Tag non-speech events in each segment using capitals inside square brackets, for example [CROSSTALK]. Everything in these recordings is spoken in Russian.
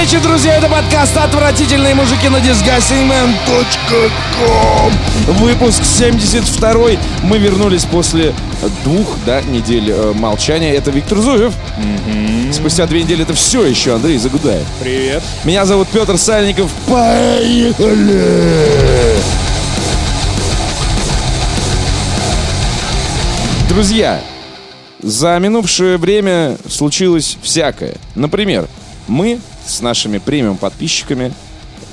вечер, друзья! Это подкаст «Отвратительные мужики» на disgustingman.com Выпуск 72 Мы вернулись после двух да, недель э, молчания. Это Виктор Зуев. Спустя две недели это все еще Андрей Загудаев. Привет. Меня зовут Петр Сальников. Поехали! Друзья, за минувшее время случилось всякое. Например, мы с нашими премиум подписчиками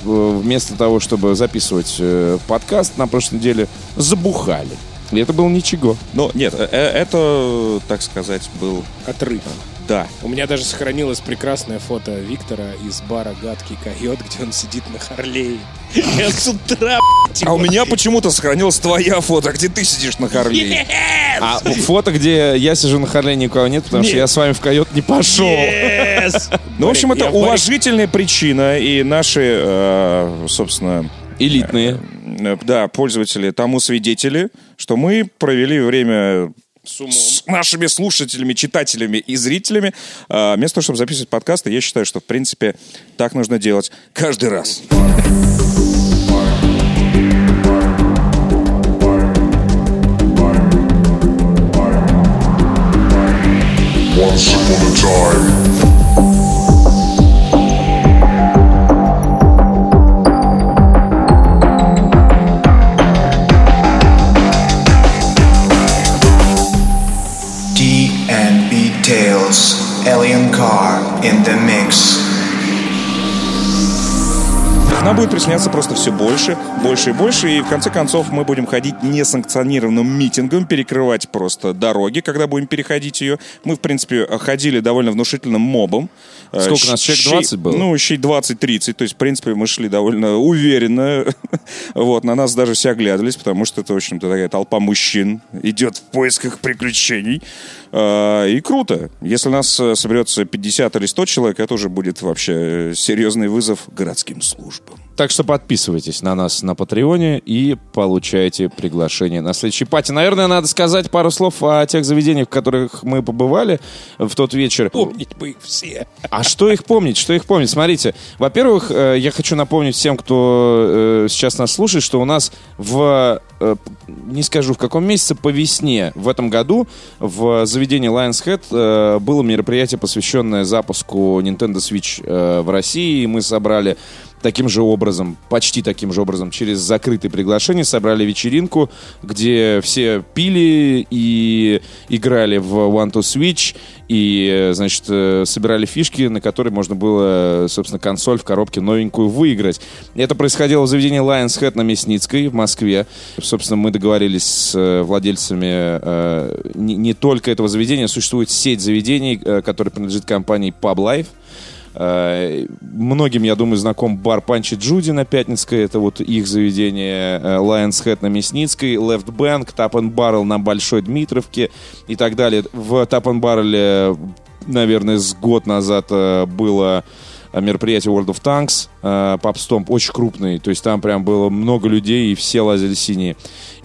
э, вместо того, чтобы записывать э, подкаст на прошлой неделе, забухали. И это было ничего. Ну, нет, э, это, так сказать, был... Отрыв. Да. У меня даже сохранилось прекрасное фото Виктора из бара «Гадкий койот», где он сидит на Харлее. Я с утра, А у меня почему-то сохранилась твоя фото, где ты сидишь на Харле. А фото, где я сижу на Харле, никого нет, потому что я с вами в койот не пошел. [LAUGHS] Ну, в общем, это уважительная причина, и наши, э, собственно, Элитные. э, да, пользователи тому свидетели, что мы провели время С умом. с нашими слушателями, читателями и зрителями. А, Вместо того, чтобы записывать подкасты, я считаю, что, в принципе, так нужно делать каждый раз. Once upon a time. Tales, Alien Car in the mix. Нам будет присняться просто все больше, больше и больше, и в конце концов мы будем ходить несанкционированным митингом, перекрывать просто дороги, когда будем переходить ее. Мы, в принципе, ходили довольно внушительным мобом. Э, Сколько нас, человек щей- 20 было? Ну, щей 20-30, то есть, в принципе, мы шли довольно уверенно. [LAUGHS] Вот, на нас даже все оглядывались, потому что это, в общем-то, такая толпа мужчин идет в поисках приключений. А, И круто. Если нас э, соберется 50 или 100 человек, это уже будет вообще э, серьезный вызов городским службам. Так что подписывайтесь на нас на Патреоне и получайте приглашение на следующий пати. Наверное, надо сказать пару слов о тех заведениях, в которых мы побывали в тот вечер. Помнить бы их все. А что их помнить? Что их помнить? Смотрите, во-первых, э, я хочу напомнить всем, кто э, сейчас нас слушает, что у нас в, э, не скажу в каком месяце, по весне в этом году в заведении Lions Head э, было мероприятие, посвященное запуску Nintendo Switch в России. Мы собрали таким же образом, почти таким же образом, через закрытые приглашения собрали вечеринку, где все пили и играли в One to Switch, и, значит, э, собирали фишки, на которые можно было, собственно, консоль в коробке новенькую выиграть. Это происходило в заведении Lions Head на Мясницкой в Москве. Собственно, мы договорились с э, владельцами э, не, не только этого заведения, существует сеть заведений, э, которая принадлежит компании Pub Life. Э, Многим, я думаю, знаком бар Панчи Джуди на Пятницкой. Это вот их заведение. э, Lions Head на Мясницкой. Left Bank, Tap and Barrel на Большой Дмитровке и так далее. В Tap and Barrel, наверное, с год назад э, было э, мероприятие World of Tanks, э, Stomp, очень крупный, то есть там прям было много людей, и все лазили синие.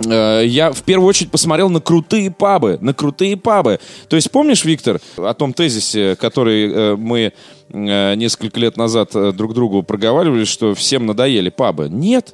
Э, Я в первую очередь посмотрел на крутые пабы, на крутые пабы. То есть помнишь, Виктор, о том тезисе, который э, мы э, несколько лет назад э, друг другу проговаривали, что всем надоели пабы? Нет,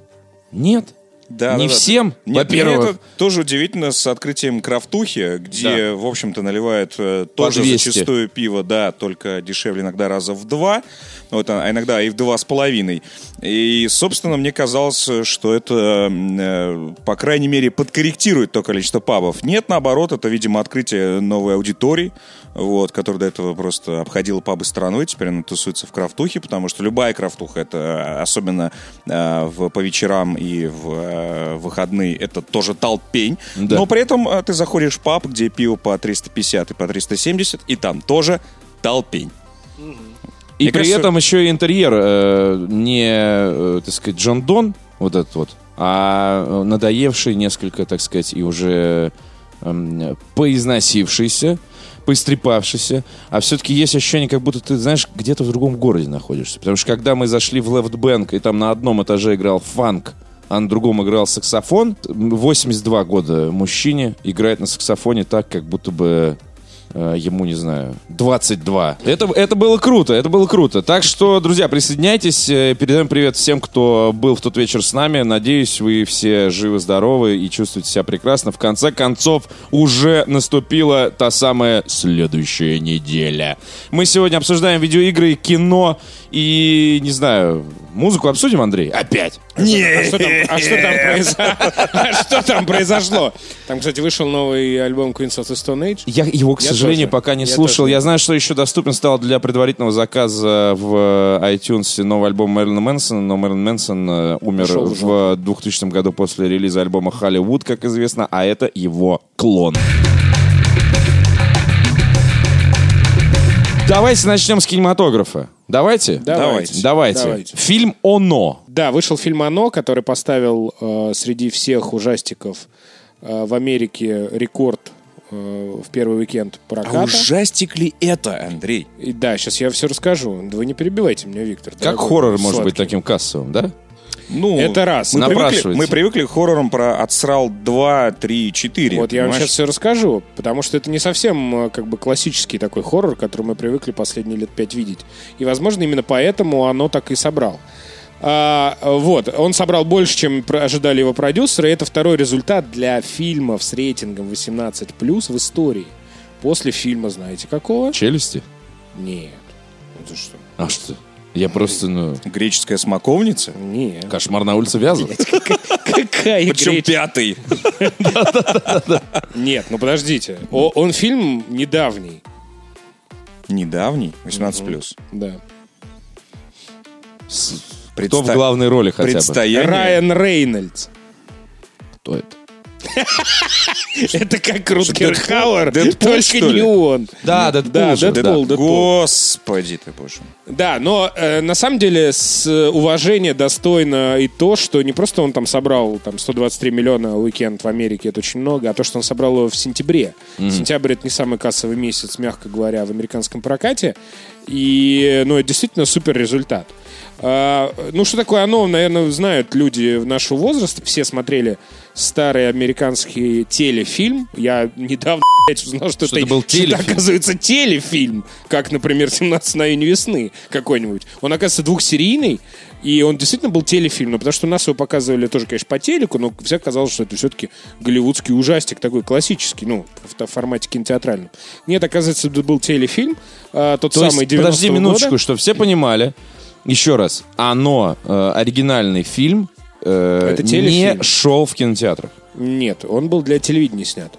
нет. Да, Не да, да. всем, Нет, во-первых. это тоже удивительно с открытием крафтухи, где, в общем-то, наливают э, тоже 200. зачастую пиво, да, только дешевле иногда раза в два, вот, а иногда и в два с половиной. И, собственно, мне казалось, что это, э, по крайней мере, подкорректирует то количество пабов. Нет, наоборот, это, видимо, открытие новой аудитории, вот, которая до этого просто обходила пабы стороной, теперь она тусуется в крафтухе, потому что любая крафтуха, это особенно э, в, по вечерам и в э, выходные, это тоже толпень. Да. Но при этом э, ты заходишь в паб, где пиво по 350 и по 370, и там тоже толпень. И Мне при кажется- этом еще и интерьер э, не, э, так сказать, Джон Дон, вот этот вот, а э, надоевший несколько, так сказать, и уже эм, поизносившийся, поистрепавшийся. А все-таки есть ощущение, как будто ты, знаешь, где-то в другом городе находишься. Потому что когда мы зашли в Left Bank, и там на одном этаже играл фанк, а на другом играл саксофон, 82 года мужчине играет на саксофоне так, как будто бы э, ему, не знаю, 22. Это, это было круто, это было круто. Так что, друзья, присоединяйтесь. Э, Передаем привет всем, кто был в тот вечер с нами. Надеюсь, вы все живы-здоровы и чувствуете себя прекрасно. В конце концов, уже наступила та самая следующая неделя. Мы сегодня обсуждаем видеоигры, кино и, не знаю, музыку обсудим, Андрей? Опять. А что там, а что там произо- [LAUGHS] а что там произошло? Там, кстати, вышел новый альбом Queens of the Stone Age. Я его, к Я сожалению, тоже. пока не Я слушал. тоже. Я знаю, что еще доступен стал для предварительного заказа в э, iTunes новый альбом Мэрилина Мэнсона, но Мэрилин Мэнсон э, умер в 2000 году после релиза альбома Холливуд, как известно, а это его клон. Давайте начнем с кинематографа. Давайте? Давайте. Давайте. Давайте. Фильм «Оно». Да, вышел фильм «Оно», который поставил э, среди всех ужастиков э, в Америке рекорд э, в первый уикенд проката. А ужастик ли это, Андрей? И да, сейчас я все расскажу. Да Вы не перебивайте меня, Виктор. Как хоррор может быть таким кассовым, да? Ну, Это раз. Мы привыкли, мы привыкли к хоррорам про «Отсрал 2», 3, 4. Вот я вам сейчас все расскажу, потому что это не совсем э, как бы классический такой хоррор, который мы привыкли последние лет пять видеть. И, возможно, именно поэтому оно так и собрал. А, вот, он собрал больше, чем ожидали его продюсеры. и Это второй результат для фильмов с рейтингом 18+, в истории. После фильма, знаете, какого? Челюсти? Нет. Это что? А что? Я просто, ну, Греческая смоковница? Нет. кошмар на улице Вязов. Какая Причем пятый. [LAUGHS] Нет, ну подождите. Он фильм недавний. Недавний, 18+. Да. Кто в главной роли хотя бы? Райан Рейнольдс. Кто это? [LAUGHS] Это как Рутгер? Хауэр, только не он. Да, Дэдпул Да, да. Дэдпул. Господи ты боже. Да, но э, на самом деле с э, уважения достойно и то, что не просто он там собрал там 123 миллиона уикенд в Америке, это очень много, а то, что он собрал его в сентябре. Сентябрь это не самый кассовый месяц, мягко говоря, в американском прокате. И, ну, это действительно супер результат. А, ну, что такое оно, наверное, знают люди нашего возраста. Все смотрели старый американский телефильм. Я недавно [LAUGHS] блядь, узнал, что, Что это был что телефильм? оказывается, телефильм, как, например, «17 мгновений весны» какой-нибудь. Он, оказывается, двухсерийный, и он действительно был телефильм, ну, потому что нас его показывали тоже, конечно, по телеку, но всем казалось, что это все-таки голливудский ужастик, такой классический, ну, в, в формате кинотеатральном. Нет, оказывается, это был телефильм, а, тот То самый есть, 90 подожди минуточку, года. что все понимали. Еще раз, оно, э, оригинальный фильм, э, Это телефильм. не шел в кинотеатрах. Нет, он был для телевидения снят.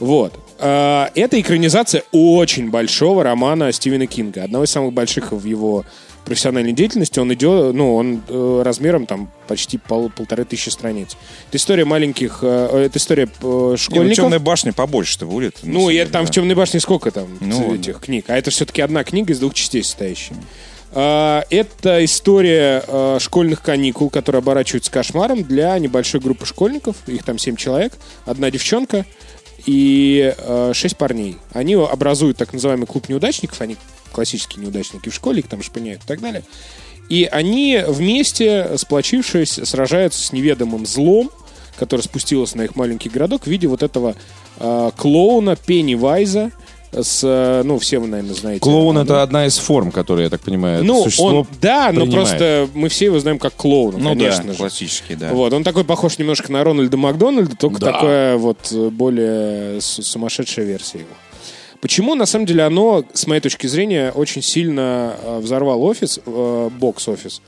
Вот. А, Это экранизация очень большого романа Стивена Кинга. Одного из самых больших в его профессиональной деятельности. Он идет, ну, он э, размером там почти пол- полторы тысячи страниц. Это история маленьких, э, это история э, Не, ну, школьников. темная башня побольше-то будет. Ну, и деле, это там да. в темной башне сколько там Ну, этих книг? А это все-таки одна книга из двух частей состоящая. А, Это история а, школьных каникул, которые оборачиваются кошмаром для небольшой группы школьников. Их там семь человек, одна девчонка и а, шесть парней. Они образуют так называемый клуб неудачников. Они классические неудачники в школе, их там шпыняют и так далее. И они вместе, сплочившись, сражаются с неведомым злом, который спустился на их маленький городок в виде вот этого а, клоуна Пеннивайза с, э, ну, все вы, наверное, знаете. Клоун Да. это одна из форм, которые, я так понимаю, это Ну, существо он, да, но принимает. просто мы все его знаем как клоуна, Ну конечно да, же. классический, да. Вот, он такой похож немножко на Рональда Макдональда, только Да. такая вот э, более сумасшедшая версия его. Почему, на самом деле, оно, с моей точки зрения, очень сильно э, взорвал офис, э, бокс-офис?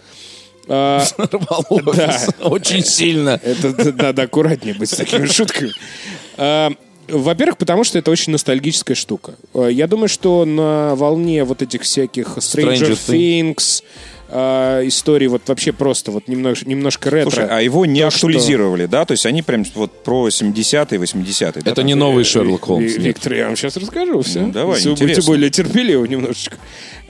Э, Рвалось. [LAUGHS] Очень сильно. Это надо аккуратнее быть с такими шутками. Во-первых, потому что это очень ностальгическая штука. Э, Я думаю, что на волне вот этих всяких Stranger, Stranger Things, а, истории вот вообще просто вот немножко, немножко ретро. Слушай, а его не То, что- актуализировали, да? То есть они прям вот про 70-е, 80-е. да, Это там? не новый Шерлок Холмс. Виктор, я вам сейчас расскажу все. Ну, давай, Если вы будете интересно. более терпеливы немножечко.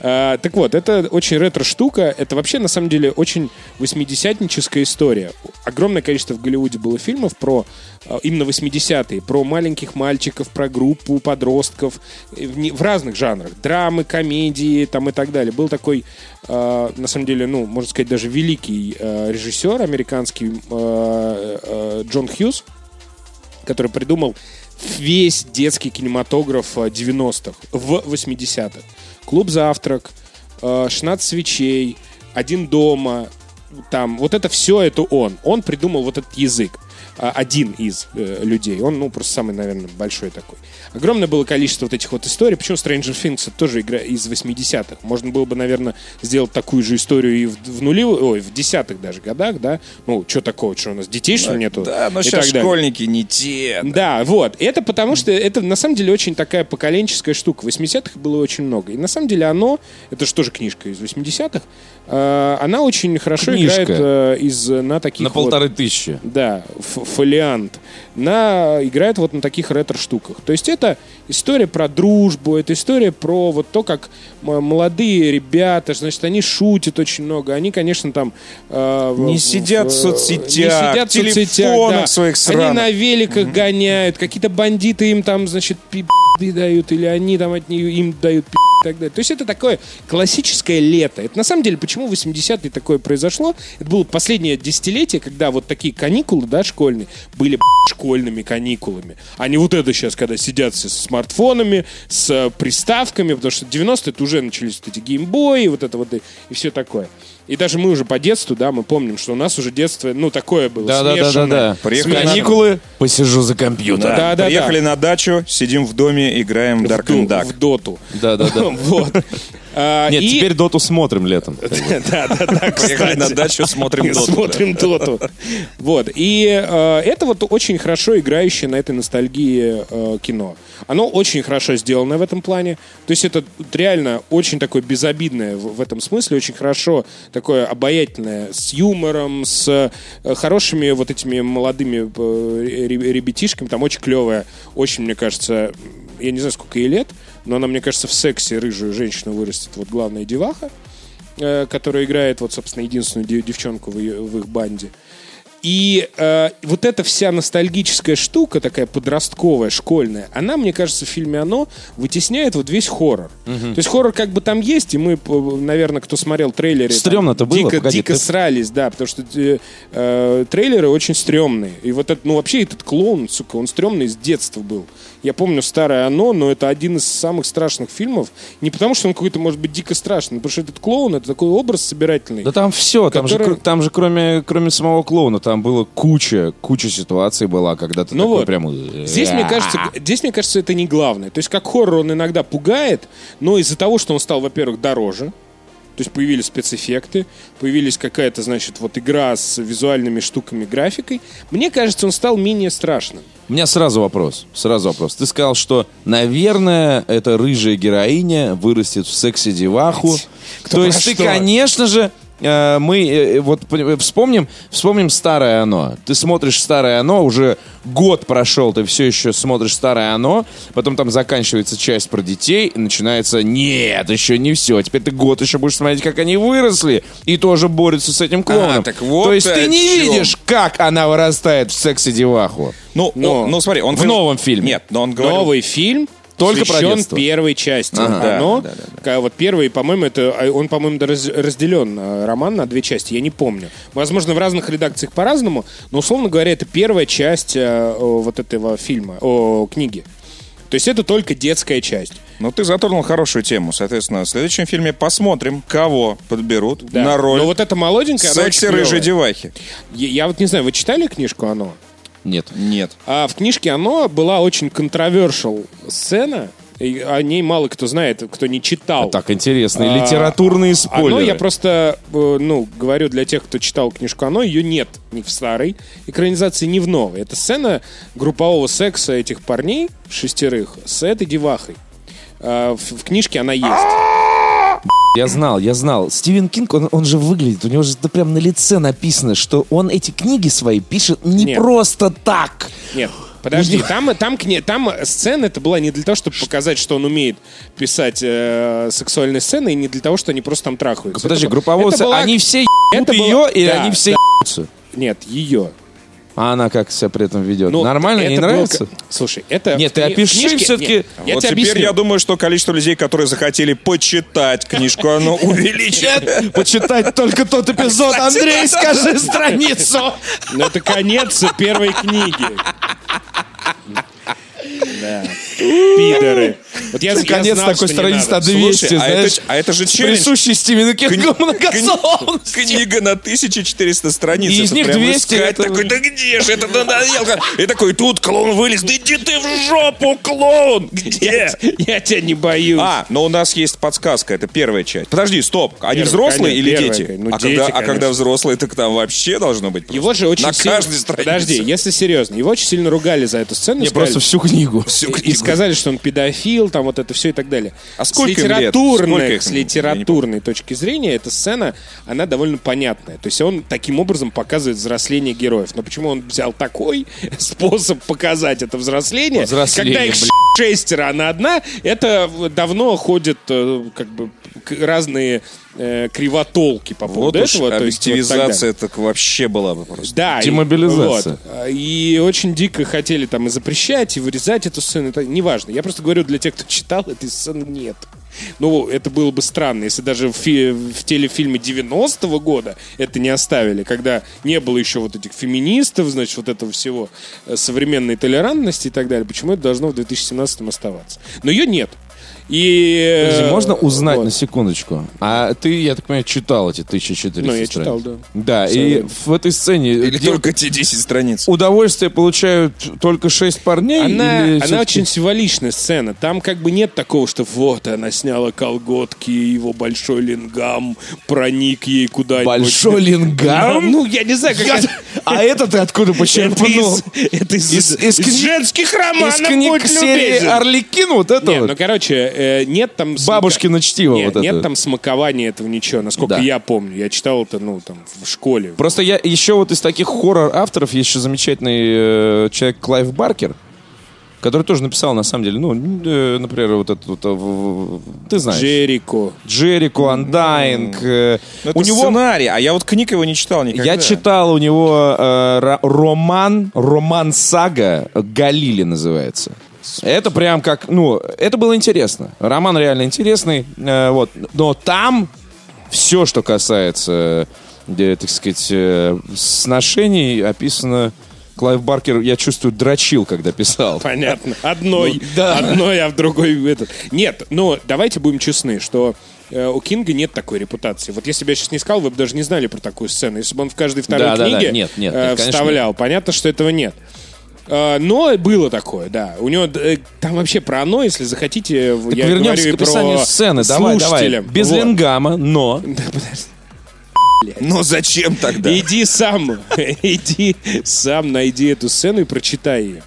А, так вот, это очень ретро-штука. Это вообще, на самом деле, очень восьмидесятническая история. Огромное количество в Голливуде было фильмов про а, именно 80-е, про маленьких мальчиков, про группу подростков э, в, в разных жанрах. Драмы, комедии там и так далее. Был такой, а, на самом деле, ну, можно сказать, даже великий а, режиссер американский а, а, Джон Хьюз, который придумал весь детский кинематограф э, 90-х, в 80-х. «Клуб завтрак», э, «16 свечей», «Один дома», там, вот это все, это он. Он придумал вот этот язык. А, Один из э, людей. Он, ну, просто самый, наверное, большой такой. Огромное было количество вот этих вот историй. Почему Stranger Things это тоже игра из 80-х? Можно было бы, наверное, сделать такую же историю и в, в нулевых, ой, в десятых даже годах, да? Ну, что такого, что у нас детей, что ли, нету? Да, но И сейчас школьники не те. Да, вот. Это потому что это на самом деле очень такая поколенческая штука. В 80-х было очень много. И на самом деле оно, это же тоже книжка из 80-х, э, она очень хорошо Книжка. играет э, из, на таких На вот- полторы тысячи. да, ф- фолиант, на, играет вот на таких ретро-штуках. То есть это история про дружбу, это история про вот то, как молодые ребята, значит, они шутят очень много, они, конечно, там... э, в- Не в- сидят в соцсетях, не сидят в соцсетях, да. своих Они сраных. на великах гоняют, какие-то бандиты им там, значит, пи*** дают, или они там от них им дают пи*** так далее. То есть это такое классическое лето. Это на самом деле, почему в 80-е такое произошло? Это было последнее десятилетие, когда вот такие каникулы, да, школьные, были школьными каникулами. А не вот это сейчас, когда сидят все с смартфонами, с э, приставками, потому что 90-е это уже начались вот эти геймбои, вот это вот и, и все такое. И даже мы уже по детству, да, мы помним, что у нас уже детство, ну, такое было, Да, да, да, да, смешанное. да. Приехали на- Каникулы, посижу за компьютером. Да, да, Приехали да. на дачу, сидим в доме, играем в Dark and Duck. В доту. Да, да, да. [LAUGHS] Вот. А, Нет, и- теперь доту смотрим летом. [LAUGHS] Да, да, да, кстати. на дачу, смотрим доту. Смотрим доту. Вот. И э, это вот очень хорошо играющее на этой ностальгии э, кино. Оно очень хорошо сделано в этом плане. То есть это реально очень такое безобидное в, этом смысле, очень хорошо такое обаятельное, с юмором, с э, хорошими вот этими молодыми ре- ребятишками. Там очень клевая, очень, мне кажется, я не знаю, сколько ей лет, но она, мне кажется, в сексе рыжую женщину вырастет вот главная деваха э, которая играет, вот, собственно, единственную дев- девчонку в, ее- в их банде. И э, вот эта вся ностальгическая штука, такая подростковая, школьная, она, мне кажется, в фильме «Оно» вытесняет вот весь хоррор. То есть хоррор как бы там есть, и мы, п- наверное, кто смотрел трейлеры... там Стрёмно-то было? Дико, Погоди, дико ты- срались, да, потому что э, э, трейлеры очень стрёмные. И вот это, ну, вообще этот клоун, сука, он стрёмный с детства был. Я помню старое «Оно», но это один из самых страшных фильмов. Не потому, что он какой-то, может быть, дико страшный, потому что этот клоун — это такой образ собирательный. Да там все, там, же, Который- там же кроме, кроме самого клоуна, там было куча, куча ситуаций была, когда ты Ну такой вот. прям... Здесь, мне кажется, здесь, мне кажется, это не главное. То есть, как хоррор он иногда пугает, но из-за того, что он стал, во-первых, дороже, то есть появились спецэффекты, появились какая-то, значит, вот игра с визуальными штуками, графикой. Мне кажется, он стал менее страшным. У меня сразу вопрос, сразу вопрос. Ты сказал, что, наверное, эта рыжая героиня вырастет в секси-деваху. Кто То есть ты, что? конечно же, э, мы э, вот пон- вспомним, вспомним старое оно. Ты смотришь старое оно, уже год прошел, ты все еще смотришь старое оно, потом там заканчивается часть про детей, и начинается нет, еще не все. Теперь ты год еще будешь смотреть, как они выросли, и тоже борются с этим клоуном. так вот То есть ты не чем. видишь, как она вырастает в секси-деваху. Ну, Но ну, ну, смотри, он... в новом фильме. Нет, но он говорил... Новый фильм Только про детство. первой части. Ага. Да, да, да, ка- вот первый, по-моему, это а, он, по-моему, да, раз- разделен э, роман на две части. Я не помню. Возможно, в разных редакциях по-разному, но условно говоря, это первая часть о, вот этого фильма, о книги. То есть это только детская часть. Ну, ты затронул хорошую тему. Соответственно, в следующем фильме посмотрим, кого подберут Да. на роль Но вот эта молоденькая, секси рыжей девахи. Я, я вот не знаю, вы читали книжку «Оно»? Нет. Нет. А в книжке «Оно» была очень controversial сцена, и о ней мало кто знает, кто не читал. Так, интересные А, литературные Оно, спойлеры. я просто, э, ну, говорю для тех, кто читал книжку «Оно», ее нет ни в старой экранизации, ни в новой. Это сцена группового секса этих парней, шестерых, с этой девахой. А, В, в книжке она есть. [LAUGHS] Я знал, я знал. Стивен Кинг, он, он же выглядит, у него же это прям на лице написано, что он эти книги свои пишет не Нет. просто так. Нет, подожди, там, там, там сцена это была не для того, чтобы показать, что он умеет писать э, сексуальные сцены, и не для того, что они просто там трахаются. Подожди, группового это была- они все это была- ее, или да, они все да. ебутся? Нет, ее. А она как себя при этом ведет? Ну, Нормально? это Не было нравится? Слушай, это... Нет, ты опиши книжке- всё-таки. Нет, Я вот тебе теперь объясню. я думаю, что количество людей, которые захотели почитать книжку, оно [LAUGHS] увеличит. Почитать только тот эпизод. Андрей, скажи страницу. Ну, это конец первой книги. Да. Пидоры. Вот я, я Наконец знал, такой страниц на надо. 200, Слушай, а знаешь, это- а это же челлендж. присущей Стивену Кингу многословностью. Книга на 1400 страниц. И из них прям 200 искать это- такой, да где же это надоелка? И такой, тут клоун вылез. Да иди ты в жопу, клоун! Где? Я тебя не боюсь. А, но у нас есть подсказка, это первая часть. Подожди, стоп, они взрослые или дети? Ну, а, дети, когда, а когда взрослые, так там вообще должно быть Его же очень на каждой странице. Подожди, если серьезно, его очень сильно ругали за эту сцену. Не, просто всю книгу. Всю И- И книгу. Сказали, что он педофил, там вот это все и так далее. А сколько с им лет? литературной, Сколько с литературной точки зрения эта сцена, она довольно понятная. То есть он таким образом показывает взросление героев. Но почему он взял такой [LAUGHS] способ показать это взросление, Взросление, когда их блин. шестеро, а она одна, это давно ходят э, как бы разные э, кривотолки по поводу Вот уж этого. то есть вот тогда. так вообще была бы просто. Да. и- Демобилизация. вот. И очень дико хотели там и запрещать, и вырезать эту сцену. Это неважно. Я просто говорю для тех, кто читал, [LAUGHS] этой сцены нет. Ну, это было бы странно, если даже в, фи- в телефильме 90-го года это не оставили, когда не было еще вот этих феминистов, значит, вот этого всего э, современной толерантности и так далее. Почему это должно в 2017 оставаться? Но ее нет. И... Подожди, э, можно узнать вот. на секундочку? А ты, я так понимаю, читал эти 1400 Ну, я страниц? читал, да. Да, Всё и время. в этой сцене Или где только те 10 страниц. удовольствие получают только шесть парней? Она, или она очень символичная сцена. Там как бы нет такого, что вот она сняла колготки, его большой лингам проник ей куда-нибудь. Большой лингам? Ну, я не знаю, как Я-. А это ты откуда [LAUGHS] почерпнул? из, это из, Из- из из женских Из романов книг «Будь серии любезен». «Орликин» вот это Нет, вот? ну, короче, э, нет там... смака- Бабушкино чтиво Нет, вот нет это. там смакования этого ничего, насколько Да. я помню. Я читал это, ну, там, в школе. Просто я еще вот из таких хоррор-авторов есть еще замечательный э, человек Клайв Баркер, который тоже написал, на самом деле, ну, э, например, вот этот вот, э, ты знаешь. Джерико. Джерико, Андайнг. э, Ну, это у него сценарий, а я вот книг его не читал никогда. Я читал у него э, ро- роман, роман-сага «Галили» называется. Это прям как, ну, это было интересно. Роман реально интересный, э, вот. Но там все, что касается, э, так сказать, э, сношений, описано... Клайв Баркер, я чувствую, дрочил, когда писал. Понятно. Одной, Ну, да. одной, а в другой этот. Нет, ну давайте будем честны, что э, у Кинга нет такой репутации. Вот если бы я сейчас не сказал, вы бы даже не знали про такую сцену. Если бы он в каждой второй Да, да, да. книге Нет, нет, э, нет, вставлял, понятно, что этого нет. Э, Но было такое, да. У него э, там вообще про оно, если захотите, Так я вернемся говорю к описанию про сцены. Давай, давай. Без Вот. лингама, но... Да, подожди. Но зачем тогда? Иди сам, [LAUGHS] иди сам найди эту сцену и прочитай ее.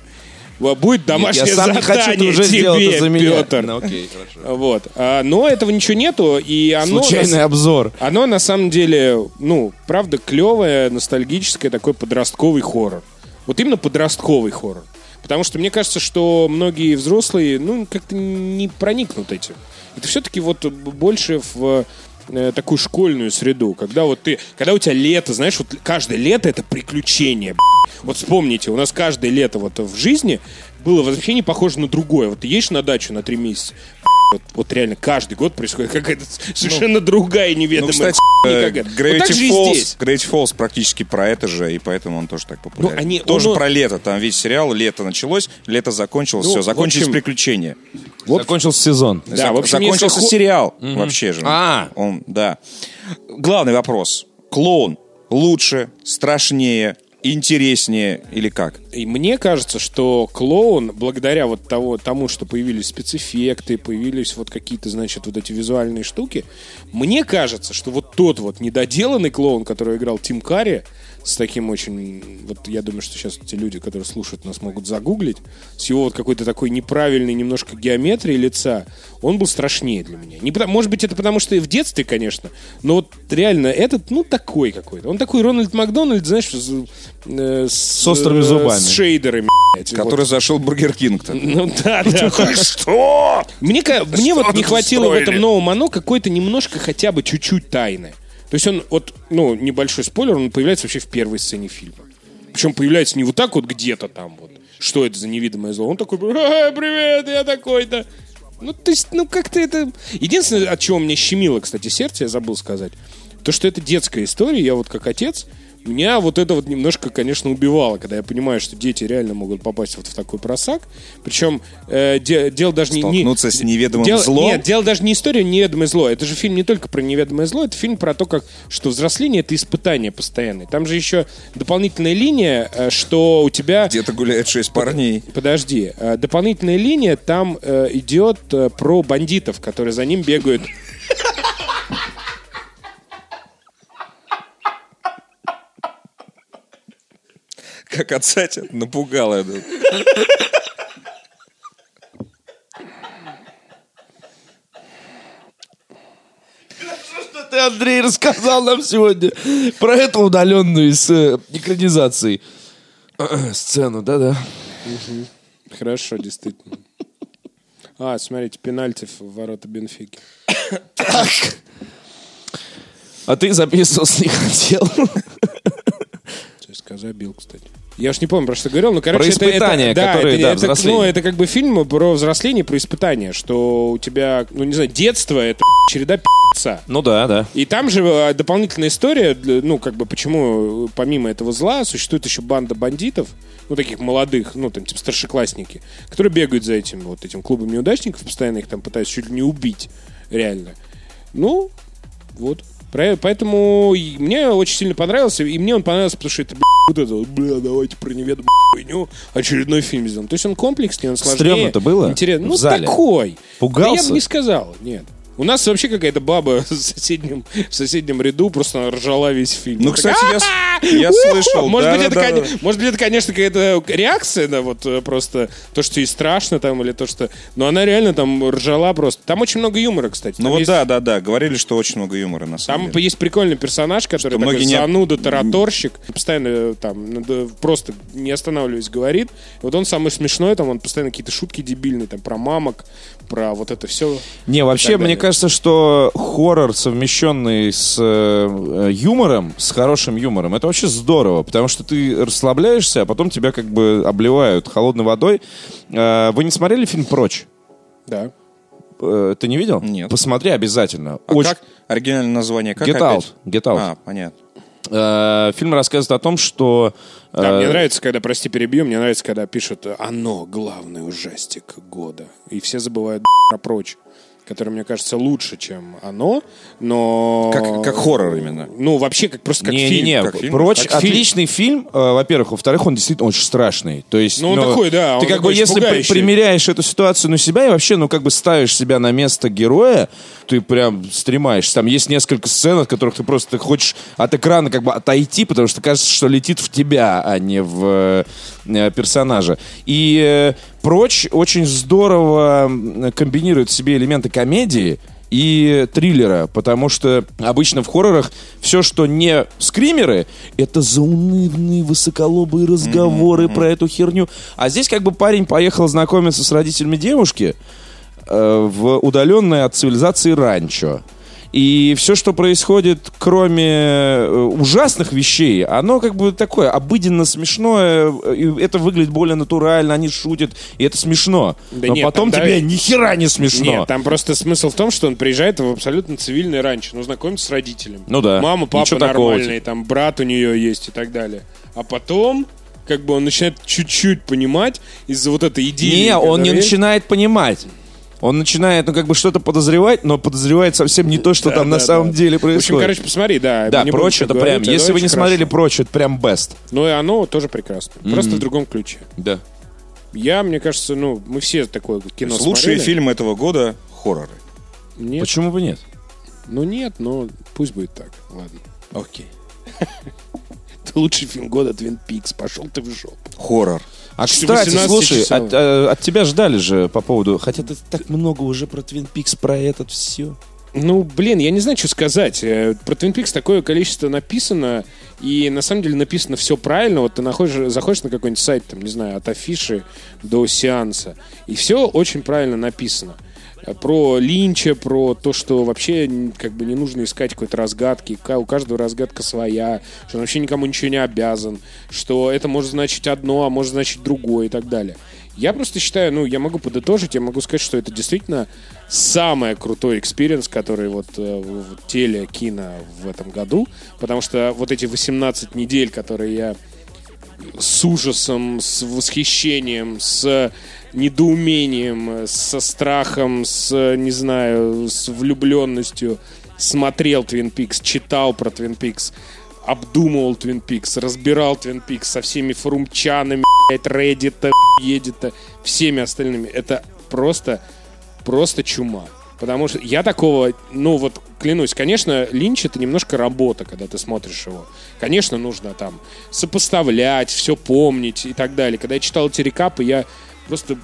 Будет домашнее я сам задание хочу, ты уже тебе, сделал это за меня. Петр. Ну, окей, хорошо. Вот. А, но этого ничего нету, и оно... Случайный на, обзор. оно на самом деле, ну, правда, клевое, ностальгическое, такой подростковый хоррор. Вот именно подростковый хоррор. Потому что мне кажется, что многие взрослые, ну, как-то не проникнут этим. Это все-таки вот больше в э, такую школьную среду, когда вот ты, когда у тебя лето, знаешь, вот каждое лето это приключение. б***ь. Вот вспомните, у нас каждое лето вот в жизни было вообще не похоже на другое. Вот ты едешь на дачу на три месяца, вот, вот реально каждый год происходит какая-то совершенно другая Ну, неведомая кстати, хуйня э. Вот же Gravity и Falls. Gravity Falls практически про это же, и поэтому он тоже так популярен. Ну, они- тоже он- про лето. Там весь сериал, лето началось, лето закончилось, Ну, все, закончились общем- приключения. Закончился сезон. Да, Зак- в общем, закончился если сериал вообще же. А. Он, да. Главный вопрос. Клоун лучше, страшнее, интереснее или как? И мне кажется, что клоун, благодаря вот того, тому, что появились спецэффекты, появились вот какие-то, значит, вот эти визуальные штуки, мне кажется, что вот тот вот недоделанный клоун, который играл Тим Карри, с таким очень... Вот я думаю, что сейчас те люди, которые слушают нас, могут загуглить. С его вот какой-то такой неправильной немножко геометрией лица, он был страшнее для меня. Не потому, может быть, это потому, что и в детстве, конечно, но вот реально этот, ну, такой какой-то. Он такой Рональд Макдональд, знаешь, с, э, с, острыми э, зубами. С шейдерами, блядь. Который зашел в Бургер Кинг-то. [LAUGHS] Ну да, да. Что? Мне, мне вот не хватило в этом новом оно какой-то немножко хотя бы чуть-чуть тайны. То есть он, вот, ну, небольшой спойлер, он появляется вообще в первой сцене фильма. Причем появляется не вот так вот где-то там вот. Что это за невидимое зло? Он такой, «Эй, привет, я такой-то. Ну, то есть, ну, как-то это... Единственное, от чего мне щемило, кстати, сердце, я забыл сказать, то, что это детская история. Я вот как отец Меня вот это вот немножко, конечно, убивало, когда я понимаю, что дети реально могут попасть вот в такой просак. Причем э, де- дело даже не... не- Столкнуться с неведомым дело- злом? Нет, дело даже не история неведомое зло. Это же фильм не только про неведомое зло, это фильм про то, как, что взросление — это испытание постоянное. Там же еще дополнительная линия, э, что у тебя... Где-то гуляет шесть парней. Подожди. э, Дополнительная линия там э, идет про бандитов, которые за ним бегают. Как отца тебя напугало это. Ты, Андрей, рассказал нам сегодня про эту удаленную из э, экранизаций [CLEARS THROAT] сцену, да-да. Хорошо, действительно. А, смотрите, пенальти в ворота Бенфики. А ты записывался не хотел. ЦСКА забил, кстати. Я уж не помню, про что говорил, но, короче, Про это- это- испытания, да, которые, это, да, это, ну, это как бы фильм про взросление, про испытания, что у тебя, ну, не знаю, детство — это череда пи***ца. Ну да, да. И там же э, дополнительная история, ну, как бы, почему э, помимо этого зла существует еще банда бандитов, ну, таких молодых, ну, там, типа старшеклассники, которые бегают за этим вот этим клубом неудачников, постоянно их там пытаются чуть ли не убить, реально. Ну, вот. Поэтому мне очень сильно понравился, и мне он понравился, потому что это, бля, вот это бля, давайте про неведомую хуйню очередной фильм сделаем. То есть он комплексный, он сложнее. Стрёмно-то было Интересно. в Ну, зале? такой. Пугался? Да я бы не сказал, нет. У нас вообще какая-то баба [LAUGHS] в соседнем, в соседнем ряду просто ржала весь фильм. Ну, кстати, я, я «А-а-а! слышал. Может быть, это, может быть, это, конечно, какая-то реакция на вот э, просто то, что ей страшно там, или то, что... Но она реально там ржала просто. Там очень много юмора, кстати. Ну Там вот есть- да, да, да. Говорили, что очень много юмора на самом Там деле. есть прикольный персонаж, который такой зануда, тараторщик, постоянно э, там просто не останавливаясь говорит. Вот он самый смешной, там он постоянно какие-то шутки дебильные, там про мамок, про вот это все. Не, вообще, мне далее. Кажется, что хоррор, совмещенный с э, юмором, с хорошим юмором, это вообще здорово, потому что ты расслабляешься, а потом тебя как бы обливают холодной водой. Э, вы не смотрели фильм «Прочь»? Да. Э, ты не видел? Нет. Посмотри обязательно. А Очень- как? Оригинальное название как Get опять? Out. Get Out. А, понятно. Э, фильм рассказывает о том, что... э, Да, мне нравится, когда, прости, перебью, мне нравится, когда пишут «Оно, главный ужастик года». И все забывают [LAUGHS] про прочь, который, мне кажется, лучше, чем «Оно», но... Как, как хоррор именно. Ну, вообще, как просто как не, фильм. не, не, как фильм? прочь Как фильм. отличный фильм, э, во-первых, во-вторых, он действительно очень страшный. То есть, Ну, он такой, да, Ты он как бы если при- примеряешь эту ситуацию на себя и вообще, ну как бы ставишь себя на место героя, ты прям стремаешься. Там есть несколько сцен, от которых ты просто хочешь от экрана как бы отойти, потому что кажется, что летит в тебя, а не в э, персонажа. И э, прочь очень здорово комбинирует в себе элементы комедии и триллера, потому что обычно в хоррорах все, что не скримеры, это заунывные высоколобые разговоры про эту херню. А здесь как бы парень поехал знакомиться с родителями девушки э, в удаленное от цивилизации ранчо. И все, что происходит, кроме э, ужасных вещей, оно как бы такое обыденно смешное, э, и это выглядит более натурально, они шутят, и это смешно. Да Но нет, потом тебе ни хера не смешно. Нет, там просто смысл в том, что он приезжает в абсолютно цивильное ранчо, ну, знакомится с родителями. Ну да. Мама, папа Ничего нормальные, там брат у нее есть и так далее. А потом, как бы он начинает чуть-чуть понимать из-за вот этой идеи. Не, он не начинает понимать. Он начинает, ну, как бы что-то подозревать, но подозревает совсем не то, что там на самом деле В общем, происходит. короче, посмотри, да. да, прочь это прям, говорить, это если вы не смотрели хорошо. прочь, это прям best. Ну и оно тоже прекрасно. Просто в другом ключе. Да. Я, мне кажется, ну, мы все такое кино Лучшие смотрели. фильмы этого года — хорроры. Нет. Почему бы нет? Ну нет, но пусть будет так. Ладно. Окей. Это [LAUGHS] лучший фильм года Твин Пикс. Пошел ты в жопу. Хоррор. А, кстати, 18 слушай, часов. от, э, от тебя ждали же по поводу... Хотя ты так много уже про Твин Пикс, про этот все. Ну, блин, я не знаю, что сказать. Э, Про Twin Peaks такое количество написано, и на самом деле написано все правильно. Вот ты находишь, заходишь на какой-нибудь сайт, там, не знаю, от афиши до сеанса, и все очень правильно написано. Про Линча, про то, что вообще как бы не нужно искать какой-то разгадки, у каждого разгадка своя, что он вообще никому ничего не обязан, что это может значить одно, а может значить другое и так далее. Я просто считаю, ну, я могу подытожить, я могу сказать, что это действительно самый крутой experience, который вот э, в теле кино в этом году, потому что вот эти 18 недель, которые я с ужасом, с восхищением, с недоумением, со страхом, с, не знаю, с влюбленностью смотрел Твин Пикс, читал про Твин Пикс, обдумывал Твин Пикс, разбирал Твин Пикс со всеми форумчанами, блядь, Reddit, едет, всеми остальными. Это просто, просто чума. Потому что я такого, ну вот клянусь, конечно, Линч это немножко работа, когда ты смотришь его. Конечно, нужно там сопоставлять, все помнить и так далее. Когда я читал эти рекапы, я просто про-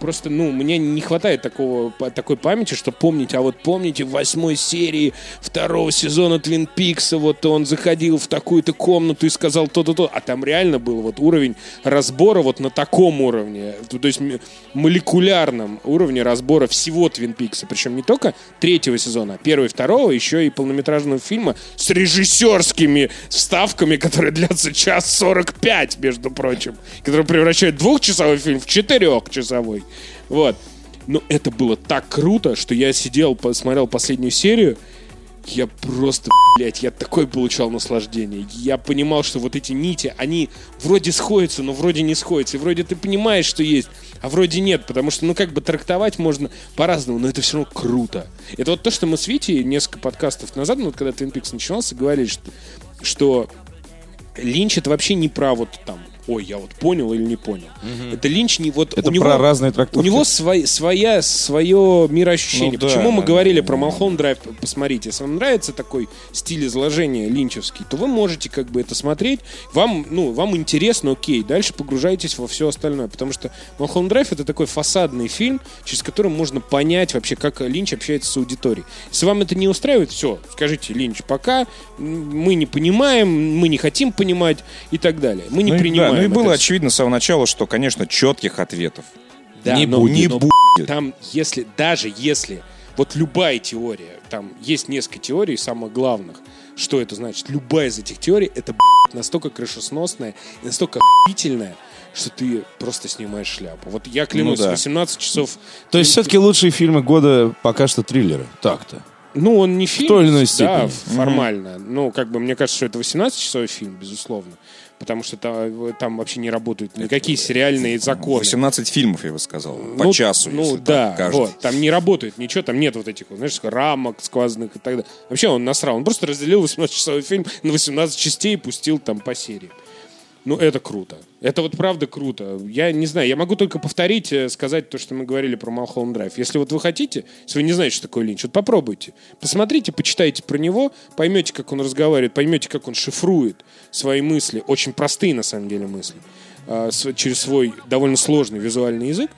Просто, ну, мне не хватает такого, такой памяти, что помнить. А вот помните, в восьмой серии второго сезона Твин Пикса вот он заходил в такую-то комнату и сказал то-то, то. А там реально был вот уровень разбора вот на таком уровне. То есть молекулярном уровне разбора всего Твин Пикса. Причем не только третьего сезона, первого и второго, еще и полнометражного фильма с режиссерскими вставками, которые длятся час 45, между прочим. Которые превращают двухчасовой фильм в четырехчасовой. Вот. Но это было так круто, что я сидел, посмотрел последнюю серию, я просто, блядь, я такое получал наслаждение. Я понимал, что вот эти нити, они вроде сходятся, но вроде не сходятся. И вроде ты понимаешь, что есть, а вроде нет. Потому что, ну, как бы трактовать можно по-разному, но это все равно круто. Это вот то, что мы с Витей несколько подкастов назад, ну, вот когда Twin Peaks начинался, говорили, что, что Линч это вообще не про вот там, ой, я вот понял или не понял. Это Линч не вот Это у него, про разные трактовки. У него свой, своя, свое мироощущение. Ну да, Почему мы да, говорили да, про. Малхолм Драйв, посмотрите, если вам нравится такой стиль изложения линчевский, то вы можете как бы это смотреть. Вам, ну, вам интересно, окей, дальше погружайтесь во все остальное. Потому что Малхолм Драйв это такой фасадный фильм, через который можно понять вообще, как Линч общается с аудиторией. Если вам это не устраивает, все, скажите, Линч, пока мы не понимаем, мы не хотим понимать и так далее. Мы не Ну и, да, принимаем. Ну и было это очевидно с самого начала, что, конечно, четких ответов Да, не но- будет. Не но будет. Там, если, даже если, вот любая теория, там есть несколько теорий, самых главных, что это значит? Любая из этих теорий, это блядь, настолько крышесносная и настолько охуительная, что ты просто снимаешь шляпу. Вот я клянусь, Ну да. 18 часов... То есть все-таки лучшие фильмы года пока что триллеры. Так-то. Ну, он не фильм. той или иной Да, степени. формально. Ну, как бы, мне кажется, что это 18-часовой фильм, безусловно. Потому что там, там вообще не работают никакие сериальные законы. 18 фильмов, я бы сказал, по Ну, часу, Ну если да, так, вот, там не работает ничего, там нет вот этих, знаешь, рамок сквозных и так далее. Вообще он насрал, он просто разделил 18-часовой фильм на 18 частей и пустил там по серии. Ну, это круто. Это вот правда круто. Я не знаю, я могу только повторить, э, сказать то, что мы говорили про Малхолм Драйв. Если вот вы хотите, если вы не знаете, что такое Линч, вот попробуйте. Посмотрите, почитайте про него, поймете, как он разговаривает, поймете, как он шифрует свои мысли, очень простые, на самом деле, мысли, а, через свой довольно сложный визуальный язык.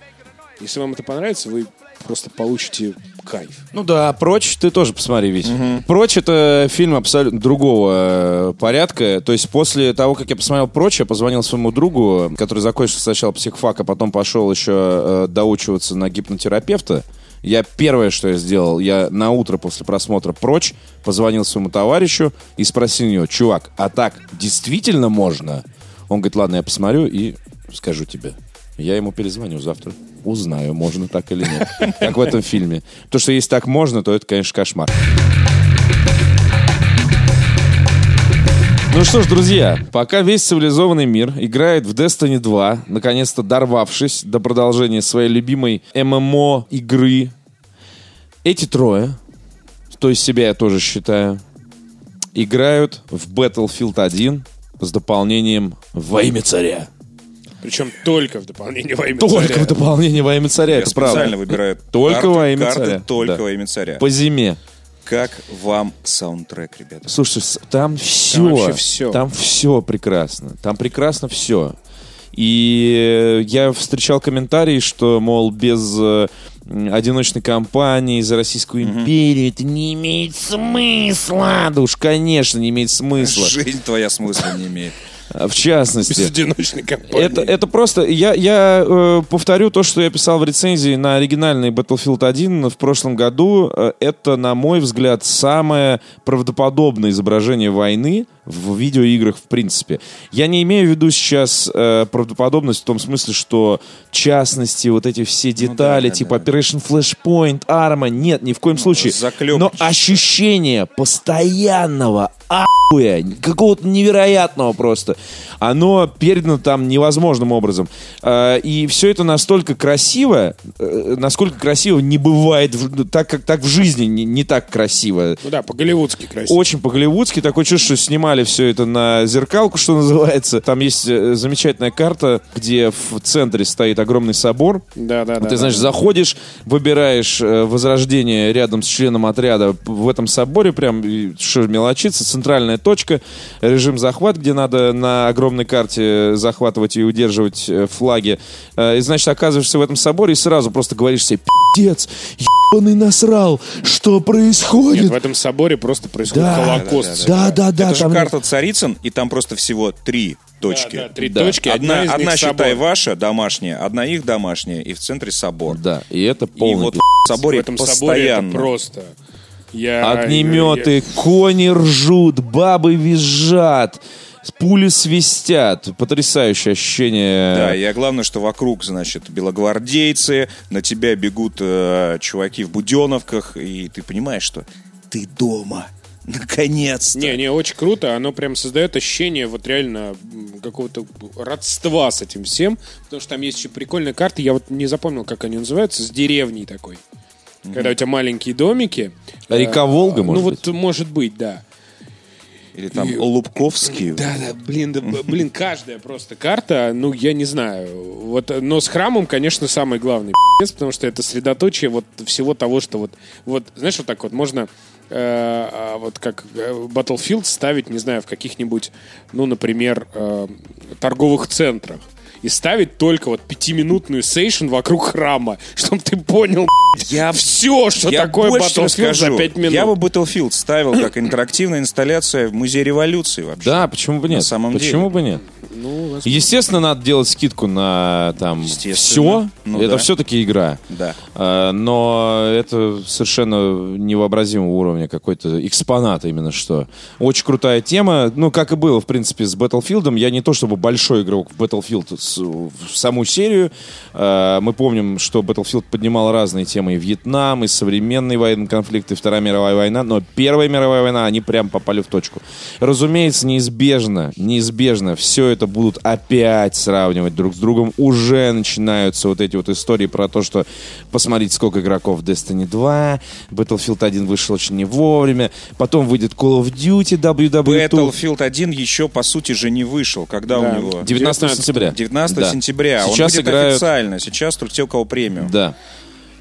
Если вам это понравится, вы просто получите кайф. Ну да, «Прочь» ты тоже посмотри, ведь. «Прочь» — это фильм абсолютно другого э, порядка. То есть после того, как я посмотрел «Прочь», я позвонил своему другу, который закончил сначала психфак, а потом пошел еще э, доучиваться на гипнотерапевта. Я первое, что я сделал, я на утро после просмотра «Прочь» позвонил своему товарищу и спросил у него, чувак, а так действительно можно? Он говорит, ладно, я посмотрю и скажу тебе. Я ему перезвоню завтра. Узнаю, можно так или нет. Как в этом фильме. То, что если так можно, то это, конечно, кошмар. Ну что ж, друзья, пока весь цивилизованный мир играет в Destiny 2, наконец-то дорвавшись до продолжения своей любимой ММО игры, эти трое, то есть себя я тоже считаю, играют в Battlefield 1 с дополнением «Во имя царя». Причем только в дополнение во имя Только царя. в дополнение во имя царя, Я это специально правда. выбираю Только карты- во имя карты царя. только Да. во имя царя. По зиме. Как вам саундтрек, ребята? Слушайте, с- там все. вообще всё. Там все прекрасно. Там прекрасно все. И э, я встречал комментарии, что, мол, без э, м, одиночной кампании за Российскую империю это не имеет смысла. Да уж, конечно, не имеет смысла. Жизнь твоя смысла не имеет. В частности. Безодиночной компании. Это, это просто... Я, я э, повторю то, что я писал в рецензии на оригинальный Battlefield 1 в прошлом году. Э, Это, на мой взгляд, самое правдоподобное изображение войны в видеоиграх в принципе. Я не имею в виду сейчас э, правдоподобность в том смысле, что частности, вот эти все детали, да, типа да. Operation Flashpoint, Arma, нет, ни в коем случае. заклёпки Но ощущение постоянного ахуя, какого-то невероятного просто, оно передано там невозможным образом. Э, И все это настолько красиво, э, насколько красиво не бывает, в- так как так в жизни не, не так красиво. Ну да, по-голливудски красиво. Очень по-голливудски. Такое чувство, что снимали все это на зеркалку, что называется. Там есть э, замечательная карта, где в центре стоит огромный собор. Да, да, да. Ты, знаешь, заходишь, выбираешь э, возрождение рядом с членом отряда в этом соборе, прям, что мелочиться, центральная точка, режим захват, где надо на огромной карте захватывать и удерживать э, флаги. Э, И, значит, оказываешься в этом соборе и сразу просто говоришь себе, пиздец, ебаный насрал, что происходит? Нет, в этом соборе просто происходит Да, Холокост. Да, да, да. Это же там- карта Царицын, и там просто всего три точки. Да, да, три Да. точки, Одна, одна, одна считай, собор. ваша домашняя, одна их домашняя, и в центре собор. Да, и это И полный вот пи***. в соборе В этом соборе постоянно. это просто... Я, Огнеметы, кони ржут, бабы визжат, пули свистят. Потрясающее ощущение. Да, и а главное, что вокруг, значит, белогвардейцы, на тебя бегут э, чуваки в буденовках, и ты понимаешь, что ты дома. Наконец-то. Не, не, очень круто. Оно прям создает ощущение вот реально какого-то родства с этим всем. Потому что там есть еще прикольные карты. Я вот не запомнил, как они называются. С деревней такой. Когда у тебя маленькие домики. Река Э, Волга, может Ну быть? вот, может быть, да. Или там Лубковский. Да, да, блин, да, блин, каждая просто карта, ну, я не знаю. Вот, но с храмом, конечно, самый главный пи***ц, потому что это средоточие вот всего того, что вот, вот, знаешь, вот так вот можно а, вот как э, Battlefield ставить, не знаю, в каких-нибудь, ну, например, э, торговых центрах. И ставить только вот пятиминутную сейшн вокруг храма, чтобы ты понял Я все, что я такое Battlefield за скажу. пять минут. Я бы Battlefield ставил как интерактивная инсталляция в Музее революции вообще. Да, почему бы нет? На самом почему деле. бы нет? Ну, возможно. Естественно, надо делать скидку на там все. Естественно. Ну это да. все-таки игра. Да. А, Но это совершенно невообразимого уровня какой-то экспонат именно что. Очень крутая тема. Ну, как и было, в принципе, с Battlefield. Я не то чтобы большой игрок в Battlefield в саму серию. А, Мы помним, что Battlefield поднимал разные темы. И Вьетнам, и современные военные конфликты, и Вторая мировая война. Но Первая мировая война, они прям попали в точку. Разумеется, неизбежно, неизбежно все это будут опять сравнивать друг с другом. Уже начинаются вот эти вот истории про то, что посмотрите, сколько игроков в Destiny 2, Battlefield 1 вышел очень не вовремя, потом выйдет Call of Duty WW2. Battlefield 1 еще, по сути же, не вышел. Когда Да. у него? 19 сентября. 19 Да. сентября. Сейчас Он будет играют- официально. Сейчас только те, у кого премиум. Да.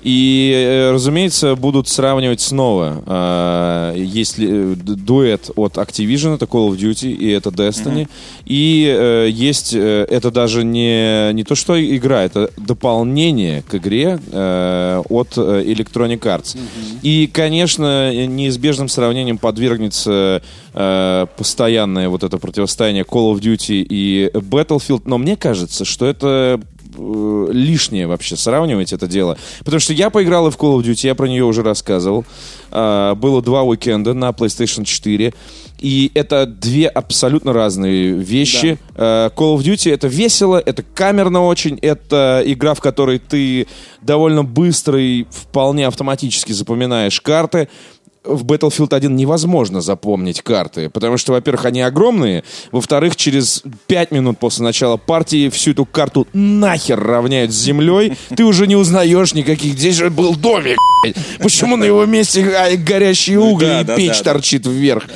И, э, разумеется, будут сравнивать снова. А, Есть ли, э, дуэт от Activision, это Call of Duty, и это Destiny. И э, есть, э, это даже не, не то, что игра, это дополнение к игре э, от э, Electronic Arts. И, конечно, неизбежным сравнением подвергнется э, постоянное вот это противостояние Call of Duty и Battlefield. Но мне кажется, что это э, лишнее вообще сравнивать это дело. Потому что я поиграл и в Call of Duty, я про нее уже рассказывал. А, было два уикенда на PlayStation 4. И это две абсолютно разные вещи. А, Call of Duty это весело, это камерно очень, это игра, в которой ты довольно быстро и вполне автоматически запоминаешь карты в Battlefield 1 невозможно запомнить карты, потому что, во-первых, они огромные, во-вторых, через 5 минут после начала партии всю эту карту нахер равняют с землей, ты уже не узнаешь никаких, здесь же был домик, почему на его месте а, горящие угли да, и да, печь да, торчит вверх.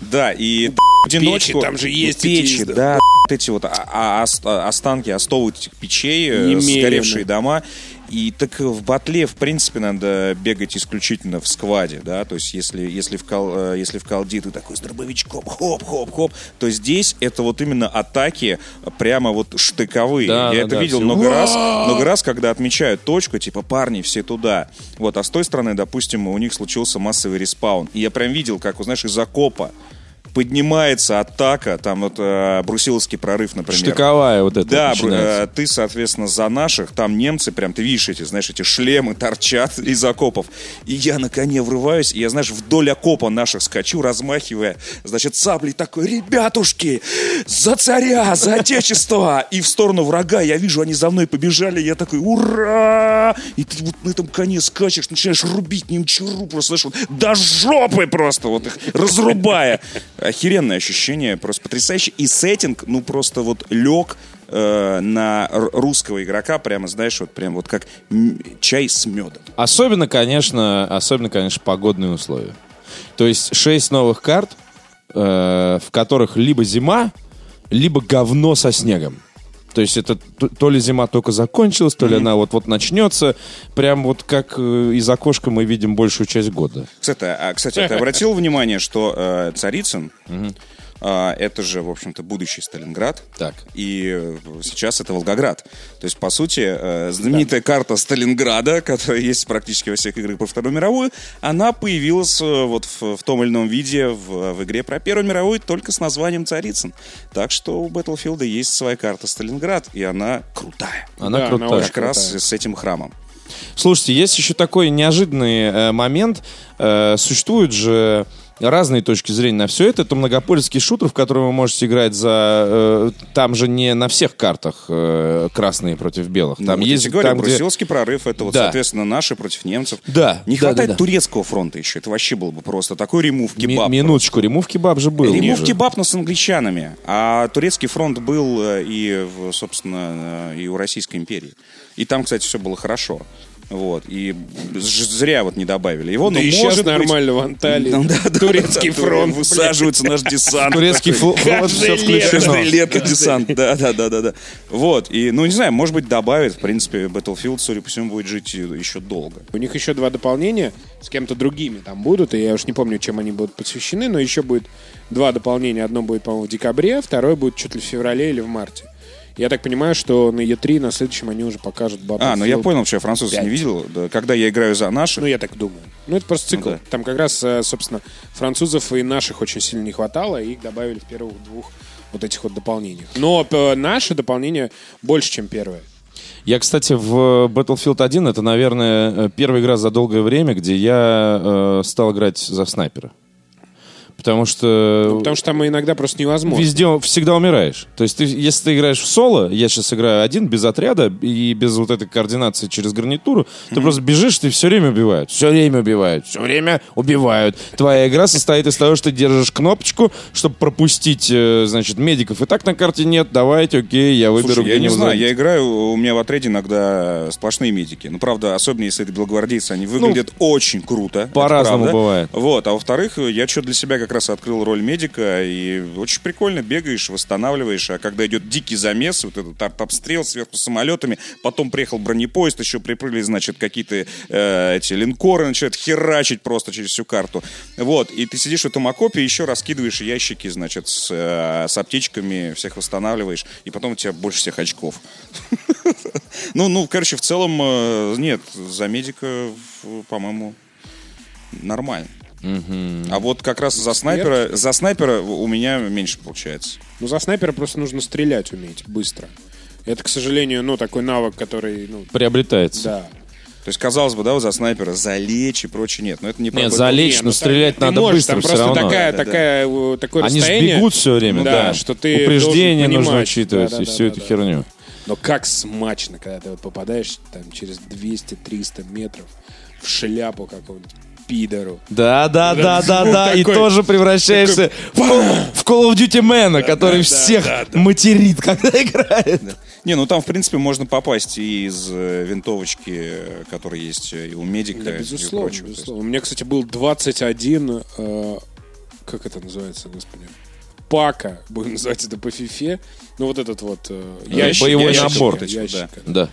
Да, и одиночку... там же есть печи, эти, да, эти вот а- а- ос- а- останки, остовы этих печей, э, сгоревшие дома. И так в батле, в принципе, надо бегать исключительно в скваде, да, то есть если, если, в, кол, э, если в колде ты такой с дробовичком, хоп-хоп-хоп, то здесь это вот именно атаки прямо вот штыковые. Да, Я да, это да, видел все. много раз, много раз, когда отмечают точку, типа, парни, все туда. Вот, а с той стороны, допустим, у них случился массовый респаун. И я прям видел, как, знаешь, из окопа поднимается атака, там вот э, Брусиловский прорыв, например. Штыковая вот эта Да, начинается. э, ты, соответственно, за наших, там немцы, прям, ты видишь эти, знаешь, эти шлемы торчат [LAUGHS] из окопов. И я на коне врываюсь, и я, знаешь, вдоль окопа наших скачу, размахивая, значит, саблей такой, ребятушки, за царя, за отечество! И в сторону врага я вижу, они за мной побежали, я такой, ура! И ты вот на этом коне скачешь, начинаешь рубить немчуру, просто, знаешь, вот до жопы просто, вот их разрубая. Охеренное ощущение, просто потрясающе. И сеттинг, ну, просто вот лег э, на русского игрока, прямо, знаешь, вот прям вот как чай с медом. Особенно, конечно, особенно, конечно, погодные условия. То есть шесть новых карт, э, в которых либо зима, либо говно со снегом. То есть это то ли зима только закончилась, то ли она вот-вот начнется. Прям вот как э, из окошка мы видим большую часть года. Кстати, а, кстати, ты обратил внимание, что э, Царицын, а, это же, в общем-то, будущий Сталинград. Так. И э, сейчас это Волгоград. То есть, по сути, э, знаменитая карта Сталинграда, [LAUGHS] которая есть практически во всех играх про Вторую мировую, она появилась э, вот в, в том или ином виде в, в игре про Первую мировую только с названием Царицын. Так что у Battlefield есть своя карта Сталинград, и она крутая. Она Да, она крутая. очень Как раз крутая. с этим храмом. Слушайте, есть еще такой неожиданный э, момент. Э, существуют же разные точки зрения на все это. Это многопольский шутер, в который вы можете играть за... э, там же не на всех картах э, красные против белых. Ну, Там вот я есть... говорю, там, где- Брусиловский прорыв, это вот, Да. соответственно, наши против немцев. Да, Не да, хватает да, да. турецкого фронта еще. Это вообще было бы просто такой ремув Ми- минуточку, ремув кебаб же был. Ремув уже. кебаб, но с англичанами. А турецкий фронт был э, и, собственно, э, и у Российской империи. И там, кстати, все было хорошо. Вот. И зря вот не добавили его. Да но и может сейчас быть- нормально в Анталии. Ну, да, да, Турецкий да, фронт. Высаживается наш десант. Турецкий флот, все включено. Каждое лето десант, да, да, да, да, да. Вот, и, ну, не знаю, может быть, добавят, в принципе, Battlefield, судя по всему, будет жить еще долго. У них еще два дополнения с кем-то другими там будут, и я уж не помню, чем они будут посвящены, но еще будет два дополнения. Одно будет, по-моему, в декабре, второе будет чуть ли в феврале или в марте. Я так понимаю, что на E3 на следующем они уже покажут Battlefield. А, ну я понял, что я французов Пять. не видел. Да, когда я играю за наших, Ну, я так думаю. Ну, это просто цикл. Ну, да. Там как раз, э, собственно, французов и наших очень сильно не хватало, и их добавили в первых двух вот этих вот дополнениях. Но э, наши дополнения больше, чем первое. Я, кстати, в Battlefield 1 это, наверное, э, первая игра за долгое время, где я э, стал играть за снайпера. Потому что Потому что там иногда просто невозможно. везде всегда умираешь. То есть, ты, если ты играешь в соло, я сейчас играю один, без отряда и без вот этой координации через гарнитуру, ты просто бежишь, ты все время убивают. Все время убивают. Все время убивают. Твоя игра состоит из того, что ты держишь кнопочку, чтобы пропустить, э, значит, медиков. И так на карте нет. Давайте, окей, я выберу, Слушай, я не знаю, я играю, у меня в отряде иногда сплошные медики. Ну, правда, особенно если это белогвардейцы, они выглядят очень круто. по-разному бывает. Вот, а во-вторых, я что для себя как раз открыл роль медика, и очень прикольно бегаешь, восстанавливаешь, а когда идет дикий замес, вот этот об- обстрел сверху самолетами, потом приехал бронепоезд, еще припрыгли, значит, какие-то э, эти линкоры начинают херачить просто через всю карту. Вот, и ты сидишь в этом окопе, еще раскидываешь ящики, значит, с, э, с аптечками, всех восстанавливаешь, и потом у тебя больше всех очков. [LAUGHS] Ну, ну, короче, в целом, э, нет, за медика, по-моему, нормально. А вот как раз за снайпера, за снайпера у меня меньше получается. Ну, за снайпера просто нужно стрелять уметь быстро. Это, к сожалению, ну, такой навык, который, ну, Приобретается. да. То есть, казалось бы, да, вот за снайпера залечь и прочее нет. Но это не Нет, залечь, Не, но ну, стрелять ты надо можешь, быстро там все просто равно. такая, Да, да, такая, э, такое Они же расстояние. бегут все время, Да, да. что ты Упреждение должен нужно учитывать Да, да, и да, всю да, эту да. херню. Но как смачно, когда ты вот попадаешь там через 200-300 метров в шляпу какого-нибудь пидору. Да, да, да, да, да. И тоже превращаешься в Call- в Call of Duty Man, который всех материт, когда играет. Не, ну там, в принципе, можно попасть и из э, винтовочки, э, которая есть и у медика, Да, и безусловно, прочего. Есть- безусловно. У меня, кстати, был 21, э, как это называется, господи, пака, будем называть это по фифе. Ну, вот этот вот э, ящик. Боевой ящик, набор. ящик, Да. да.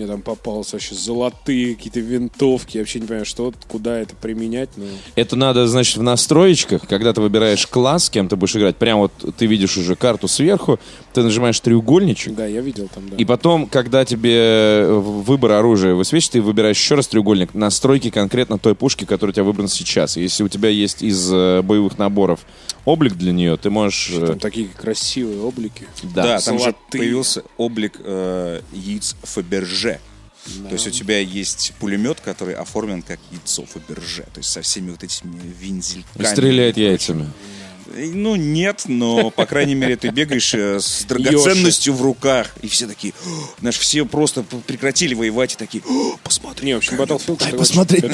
Мне там попалось вообще золотые какие-то винтовки. Я вообще не понимаю, что, куда это применять. Но... Это надо, значит, в настроечках, когда ты выбираешь класс, с кем ты будешь играть, прям вот ты видишь уже карту сверху, ты нажимаешь треугольничек, Да, я видел там, да. и потом, когда тебе э, выбор оружия высвечивает, ты выбираешь еще раз треугольник, настройки конкретно той пушки, которая у тебя выбрана сейчас. Если у тебя есть из э, боевых наборов облик для нее, ты можешь... э, Там такие красивые облики. Да, Да, там же появился облик э, яиц Фаберже. То есть у тебя есть пулемет, который оформлен как яйцо Фаберже. То есть со всеми вот этими винзельками. и стреляет яйцами. Э, Ну, нет, но, по крайней мере, ты бегаешь э, с драгоценностью в руках. И все такие, знаешь, все просто прекратили воевать и такие, «О, посмотри. Не, в общем, Battlefield... очень- посмотреть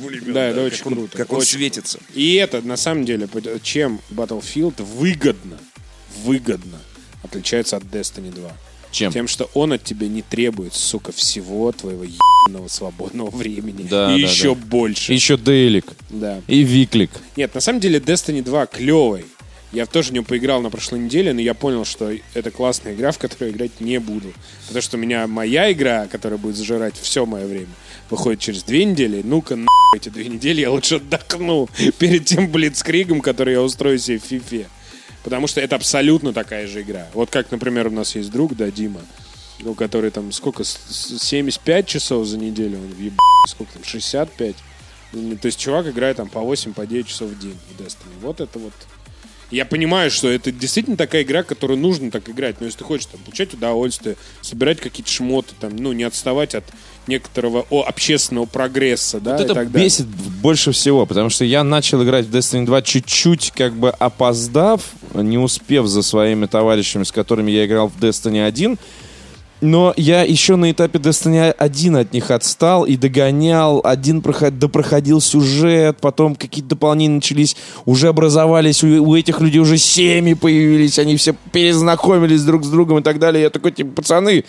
пулемет. [LAUGHS] Да, это очень круто. Как он Очень. светится. И это, на самом деле, чем Battlefield выгодно, выгодно отличается от Destiny 2. Чем? Тем, что он от тебя не требует, сука, всего твоего ебаного свободного времени. Да, и да, еще да. больше. Еще Дейлик. Да. И Виклик. Нет, на самом деле Destiny 2 клевый. Я тоже в него поиграл на прошлой неделе, но я понял, что это классная игра, в которую я играть не буду. Потому что у меня моя игра, которая будет зажирать все мое время, выходит через две недели. Ну-ка, нахуй эти две недели я лучше отдохну [LAUGHS] перед тем блицкригом, который я устрою себе в фифе. Потому что это абсолютно такая же игра. Вот как, например, у нас есть друг, да, Дима, у который там сколько, с- с- 75 часов за неделю, он въеб... сколько там, 65? То есть чувак играет там по 8, по 9 часов в день в Destiny. Вот это вот. Я понимаю, что это действительно такая игра, которую нужно так играть. Но если ты хочешь там, получать удовольствие, собирать какие-то шмоты, там, ну, не отставать от некоторого о, общественного прогресса, да, Вот это бесит больше всего, потому что я начал играть в Destiny 2 чуть-чуть как бы опоздав, не успев за своими товарищами, с которыми я играл в Destiny 1. Но я еще на этапе Destiny 1 от них отстал и догонял. Один проход, допроходил сюжет, потом какие-то дополнения начались, уже образовались, у, у этих людей уже семьи появились, они все перезнакомились друг с другом и так далее. Я такой, типа, пацаны.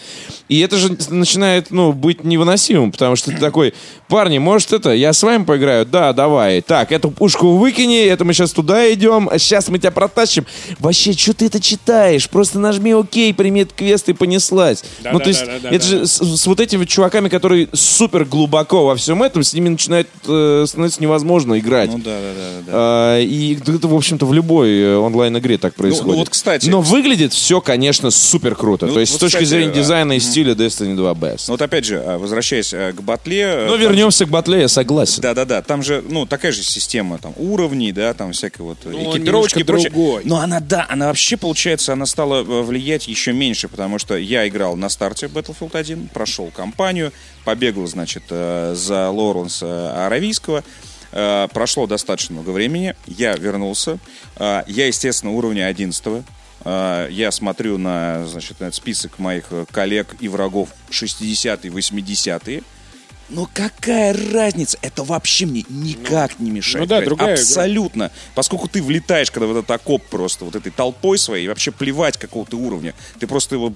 И это же начинает, ну, быть невыносимым, потому что ты такой, парни, может это, я с вами поиграю? Да, давай. Так, эту пушку выкини, это мы сейчас туда идем, сейчас мы тебя протащим. Вообще, что ты это читаешь? Просто нажми ОК, прими этот квест и понеслась. Да, ну, да, то есть, да, да, да, это же с, с вот этими чуваками, которые супер глубоко во всем этом, с ними начинает э, становиться невозможно играть. Ну да, да, да, да. А, и это, в общем-то, в любой э, онлайн-игре так происходит. ну вот, кстати. Но выглядит все, конечно, супер круто. Ну, То есть, вот, с точки кстати, зрения а, дизайна и стиля Destiny 2 best. Ну вот опять же, а, возвращаясь а, к батле... э, Но там вернемся к батле, я согласен. Да-да-да, там же, ну, такая же система, там, уровней, да, там, всякой вот э, Ну, экипировочки и прочее. другой. Но она, да, она вообще, получается, она стала э, влиять еще меньше, потому что я играл на старте Battlefield 1, прошел кампанию, побегал, значит, э, за Лоренса Аравийского, Э, прошло достаточно много времени, я вернулся, Э, я, естественно, уровня 11 Э, Я смотрю на, значит, на список моих коллег и врагов 60-е, 80-е. Но какая разница? Это вообще мне никак не мешает. ну да, другая игра. Абсолютно. Поскольку ты влетаешь, когда в этот окоп просто вот этой толпой своей, и вообще плевать какого ты уровня. Ты просто его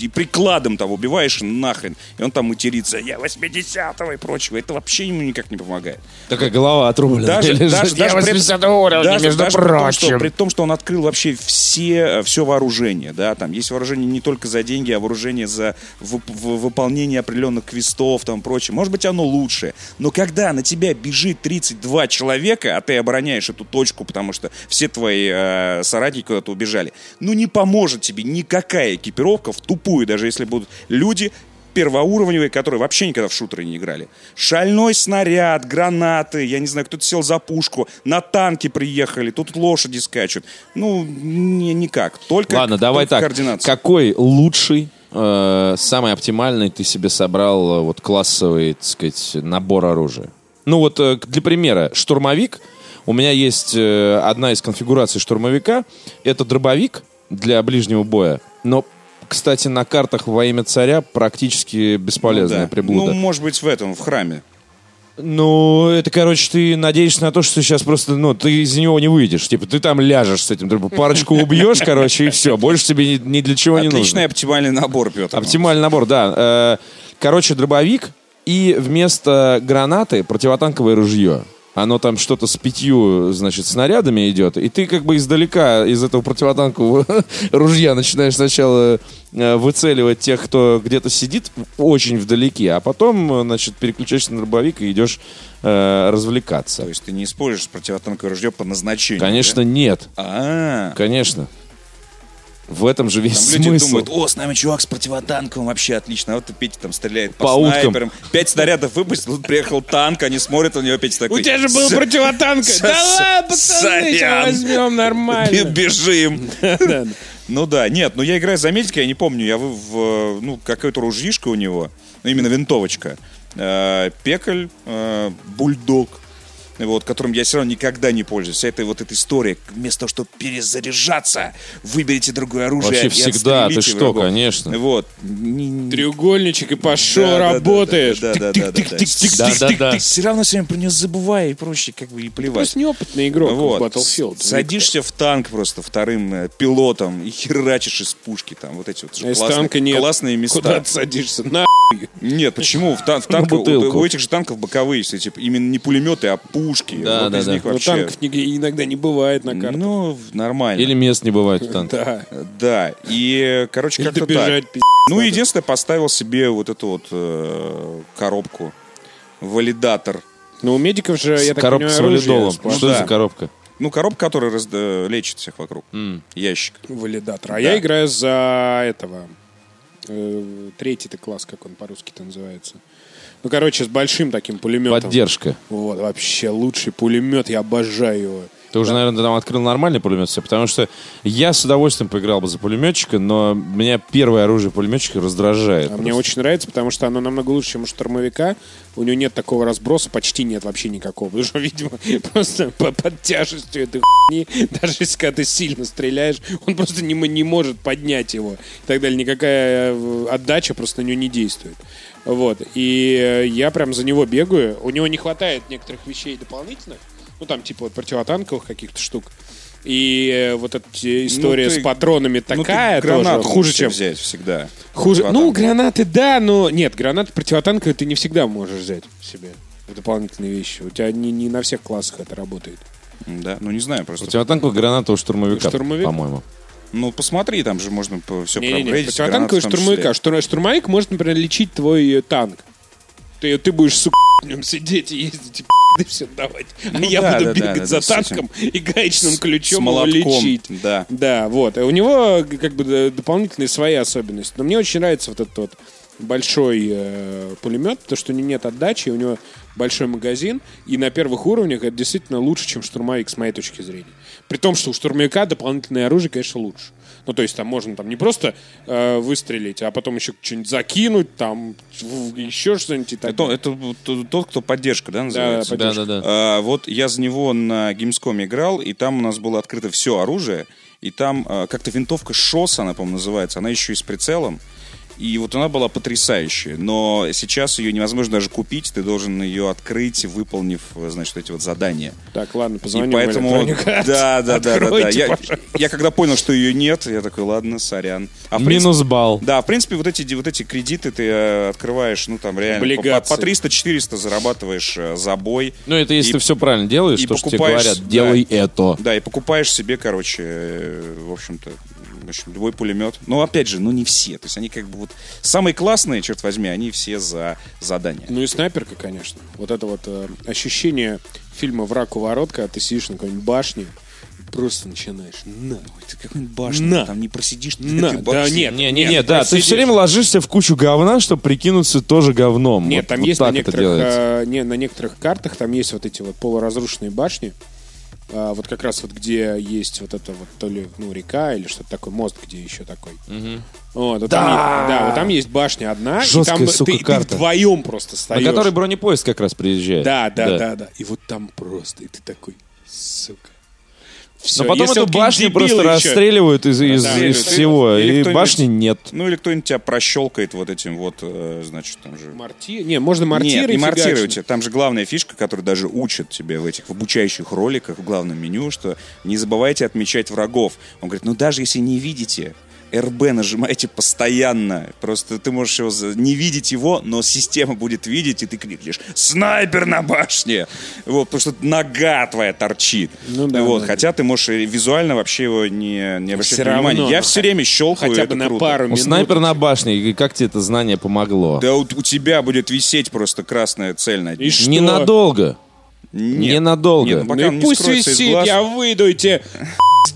и прикладом там убиваешь нахрен. И он там матерится, я 80-го и прочего. Это вообще ему никак не помогает. Такая голова отрублена. Даже, даже, даже, Я при, 80 уровня, даже- между даже при том, что, прочим. при том, что он открыл вообще все, все вооружение, да, там есть вооружение не только за деньги, а вооружение за вып- в- выполнение определенных квестов, там прочее. Может быть, оно лучше. Но когда на тебя бежит 32 человека, а ты обороняешь эту точку, потому что все твои э, соратники куда-то убежали, ну не поможет тебе никакая экипировка в тупую, даже если будут люди первоуровневые, которые вообще никогда в шутеры не играли. Шальной снаряд, гранаты, я не знаю, кто-то сел за пушку, на танке приехали, тут лошади скачут. Ну, не, никак. Только, Ладно, давай только так. координация. Какой лучший, э, самый оптимальный ты себе собрал э, вот классовый, так сказать, набор оружия? Ну вот э, для примера, штурмовик. У меня есть одна из конфигураций штурмовика. Это дробовик для ближнего боя. Но, кстати, на картах во имя царя практически бесполезная Ну да. приблуда. Ну, может быть, в этом, в храме. Ну, это, короче, ты надеешься на то, что сейчас просто, ну, ты из него не выйдешь. Типа, ты там ляжешь с этим, ты парочку убьешь, короче, и все. Больше тебе ни, ни для чего не нужно. Отличный оптимальный набор, Петр. Оптимальный набор, да. Э, Короче, дробовик и вместо гранаты противотанковое ружье. Оно там что-то с пятью, значит, снарядами идет, и ты как бы издалека из этого противотанкового [LAUGHS] ружья начинаешь сначала э, выцеливать тех, кто где-то сидит очень вдалеке, а потом, значит, переключаешься на дробовик и идешь э, развлекаться. То есть ты не используешь противотанковое ружье по назначению. Конечно, нет. да? А, Конечно. В этом же весь Там люди смысл. думают, о, с нами чувак с противотанковым, вообще отлично. А вот Петя там стреляет по, По уткам. снайперам. Пять снарядов выпустил, тут приехал танк, они смотрят на него, Петя такой... У тебя же был «С- противотанк. Да ладно, пацаны, сейчас возьмем нормально. Бежим. [LAUGHS] Ну да, нет, ну я играю за медика, я не помню, я в, в, ну, какая-то ружьишка у него, ну именно винтовочка. Э, Пекаль, э, бульдог, вот, которым я все равно никогда не пользуюсь. Вся эта вот эта история, вместо того, чтобы перезаряжаться, выберите другое оружие Вообще и всегда, ты что, врагов. конечно. Вот. Треугольничек и пошел, Да, да, да, работаешь. да, да, да, да, да. Все равно все время про нее забывай и проще как бы и плевать. Просто неопытный игрок Вот. в Battlefield. Садишься в танк просто вторым э, пилотом и херачишь из пушки. Там вот эти вот А из классные, танка нет. классные места. Куда ты садишься? На Нет, почему? В, тан- в танке- у, у этих же танков боковые, если, типа, именно не пулеметы, а пушки. Да, вот да, из да. них Ну, вообще... танков иногда не бывает на карте. Ну, нормально. Или мест не бывает в [LAUGHS] танке. Да. Да, и, короче, как-то так. Ну, единственное, поставил себе вот эту вот э, коробку. Валидатор. Ну, у медиков же, я так Коробка понимаю, с валидолом. Что да. за коробка? Ну, коробка, которая раз- э, лечит всех вокруг. Ящик. Валидатор. А Да. я играю за этого. э, Третий-то класс, как он по-русски-то называется. Ну, короче, с большим таким пулеметом. Поддержка. Вот, вообще лучший пулемет, я обожаю его. Ты уже, наверное, там открыл нормальный пулемет себе, потому что я с удовольствием поиграл бы за пулеметчика, но меня первое оружие пулеметчика раздражает. А просто. мне очень нравится, потому что оно намного лучше, чем у штурмовика. У него нет такого разброса, почти нет вообще никакого. Потому что, [LAUGHS] видимо, просто по- под тяжестью этой хуйни, [LAUGHS] даже если когда ты сильно стреляешь, он просто не, не может поднять его. И так далее. Никакая э, отдача просто на него не действует. Вот. И э, я прям за него бегаю. У него не хватает некоторых вещей дополнительных. Ну, там, типа, вот противотанковых каких-то штук. И э, вот эта история Ну, ты- с патронами Ну, ты такая тоже хуже, чем... взять всегда. Хуже. Ну, гранаты, да, но нет, гранаты противотанковые ты не всегда можешь взять себе в дополнительные вещи. У тебя не, не на всех классах это работает. Да, ну не знаю просто. Противотанковая граната у штурмовика, Штурмовик? по-моему. Ну посмотри, там же можно все Не-не-не, проапгрейдить. в том штурмовика. Штур- штурмовик может, например, лечить твой э, танк. Ты, ты будешь, сука, в нем сидеть и ездить и пи***ы все давать. А Ну я да, буду да, бегать да, за да, танком и гаечным ключом его лечить. да. Да, вот. И У него как бы дополнительные свои особенности. Но мне очень нравится вот этот вот большой э, пулемет, потому что у него нет отдачи, у него большой магазин, и на первых уровнях это действительно лучше, чем штурмовик, с моей точки зрения. При том, что у штурмовика дополнительное оружие, конечно, лучше. Ну, то есть там можно там не просто э, выстрелить, а потом еще что-нибудь закинуть, там еще что-нибудь и так Это, это вот тот, кто поддержка, да, называется? поддержка. Да-да-да. А, вот я за него на Gamescom играл, и там у нас было открыто все оружие, и там а, как-то винтовка ШОС, она, по-моему, называется, она еще и с прицелом. И вот она была потрясающая, но сейчас ее невозможно даже купить, ты должен ее открыть, выполнив, значит, эти вот задания. Так, ладно, И позвоним поэтому, [LAUGHS] да, да, да, да, да. Откройте, Я, я когда понял, что ее нет, я такой, ладно, сорян. А в принципе- Минус балл. да, в принципе, вот эти, вот эти кредиты ты э, открываешь, ну, там, реально, по, Облигации. по 300-400 зарабатываешь э, за бой. Ну, это если И- ты все правильно делаешь, и то, что тебе говорят, да. делай это. Да, и покупаешь себе, короче, э, в общем-то, в общем, любой пулемет. Но, опять же, ну, не все. То есть они как бы вот... Самые классные, черт возьми, они все за задание. Ну и снайперка, конечно. Вот это вот э, ощущение фильма «Враг у ворот», когда ты сидишь на какой-нибудь башне, и просто начинаешь на. Ой, ты какой-нибудь башня, На. там не просидишь ты На. на этой Да башне. нет, Не-не-не, нет, да, ты просидишь. все время ложишься в кучу говна, чтобы прикинуться тоже говном. Нет, Вот- там вот есть так на некоторых, э, не, на некоторых картах, там есть вот эти вот полуразрушенные башни. А, вот как раз вот где есть вот это вот то ли ну река или что-то такое мост, где еще такой. Вот, вот там, есть- да, вот там есть башня одна, Жесткая, и там сука, ты, ты карта. вдвоем просто На стоишь. который бронепоезд как раз приезжает. Да, да, да, да, И вот там просто, и ты такой, сука. Всё, Но потом если эту башню просто еще- расстреливают из, из- Расстреливают. из всего, Или и башни нет. Ну, или кто-нибудь тебя прощелкает вот этим вот, э, значит, там же... Марти... Не, можно мортиры Нет, не мортируйте. Там же главная фишка, которую даже учат тебе в этих в обучающих роликах в главном меню, что не забывайте отмечать врагов. Он говорит, ну даже если не видите, РБ нажимайте постоянно. Просто ты можешь его не видеть его, но система будет видеть, и ты крикнешь «Снайпер на башне!» Вот, потому что нога твоя торчит. Ну да, вот, да. хотя ты можешь визуально вообще его не, не обращать Всё внимания. равно, Я ну, все время щелкаю, Хотя бы на круто. пару минут. снайпер на башне, и как тебе это знание помогло? Да у, у тебя будет висеть просто красная цель над И что? Ненадолго. Нет. Ненадолго. Нет, Ну и не пусть висит, глаз. я выйду, и тебе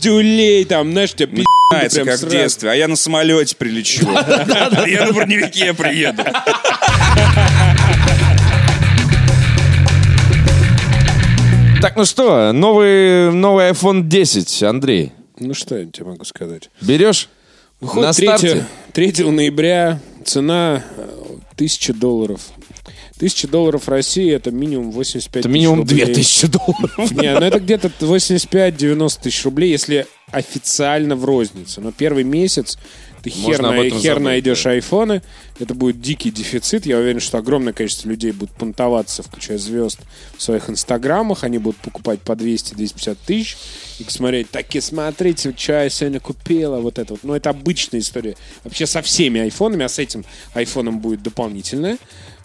дюлей там, знаешь, Начинается, прям как в сразу. детстве. А я на самолете прилечу. [LAUGHS] Я на броневике приеду. Так, ну что, новый, новый iPhone 10, Андрей, Ну что я тебе могу сказать? берешь? Выходит На 3, старте? 3 ноября, цена э, 1000 долларов. 1000 долларов в России это минимум 85 Это тысяч минимум рублей. 2000 долларов. Не, ну это где-то 85-90 тысяч рублей, если официально в рознице. Но первый месяц ты хер, на- хер забыть, найдешь айфоны. Это будет дикий дефицит. Я уверен, что огромное количество людей будут понтоваться, включая звезд, в своих инстаграмах. Они будут покупать по 200-250 тысяч и смотреть, таки смотрите, что я сегодня купила. Вот это вот. Но это обычная история. Вообще со всеми айфонами, а с этим айфоном будет дополнительная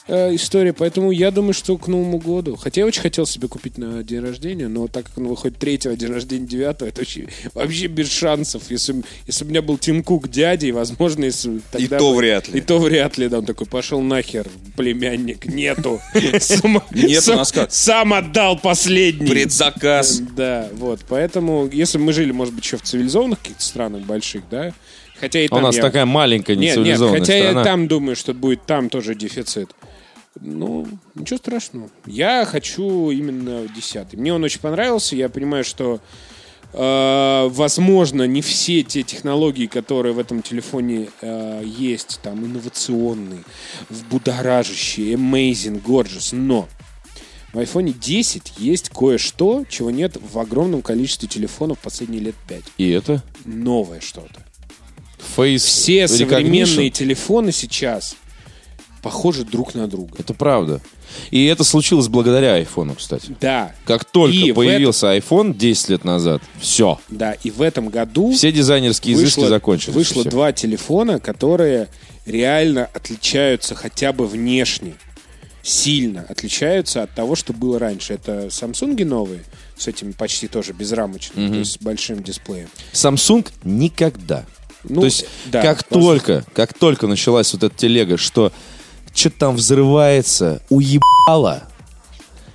э, история. Поэтому я думаю, что к Новому году. Хотя я очень хотел себе купить на день рождения, но так как он выходит третьего, день рождения девятого, это вообще, вообще без шансов. Если, если бы у меня был Тим Кук дядей, возможно, если тогда то бы- вряд ли. И то вряд ли, да. Он такой, пошел нахер, племянник, нету. [LAUGHS] Сам- Нет у сам- нас как? Сам отдал последний. Предзаказ. Да, вот. Поэтому, если бы мы жили, может быть, еще в цивилизованных каких-то странах больших, да, хотя и А там У нас я- такая маленькая нет, нет, нецивилизованная хотя страна. я там думаю, что будет там тоже дефицит. Ну, ничего страшного. Я хочу именно 10. Мне он очень понравился. Я понимаю, что э, возможно, не все те технологии, которые в этом телефоне э, есть, там инновационные, будоражащие, amazing, gorgeous, но в iPhone 10 есть кое-что, чего нет в огромном количестве телефонов последние лет 5. И это? Новое что-то. Face Все recognition. современные телефоны сейчас похожи друг на друга. Это правда. И это случилось благодаря айфону, кстати. Да. Как только И появился iPhone 10 лет назад, все. Да, и в этом году Все дизайнерские изыски вышло, закончились. вышло Всё. два телефона, которые реально отличаются хотя бы внешне. Сильно отличаются от того, что было раньше. Это Samsung новые, с этими почти тоже безрамочными, то есть с большим дисплеем. Samsung никогда. Ну, То есть, да, как возможно. только, как только началась вот эта телега, что что-то там взрывается, уебало,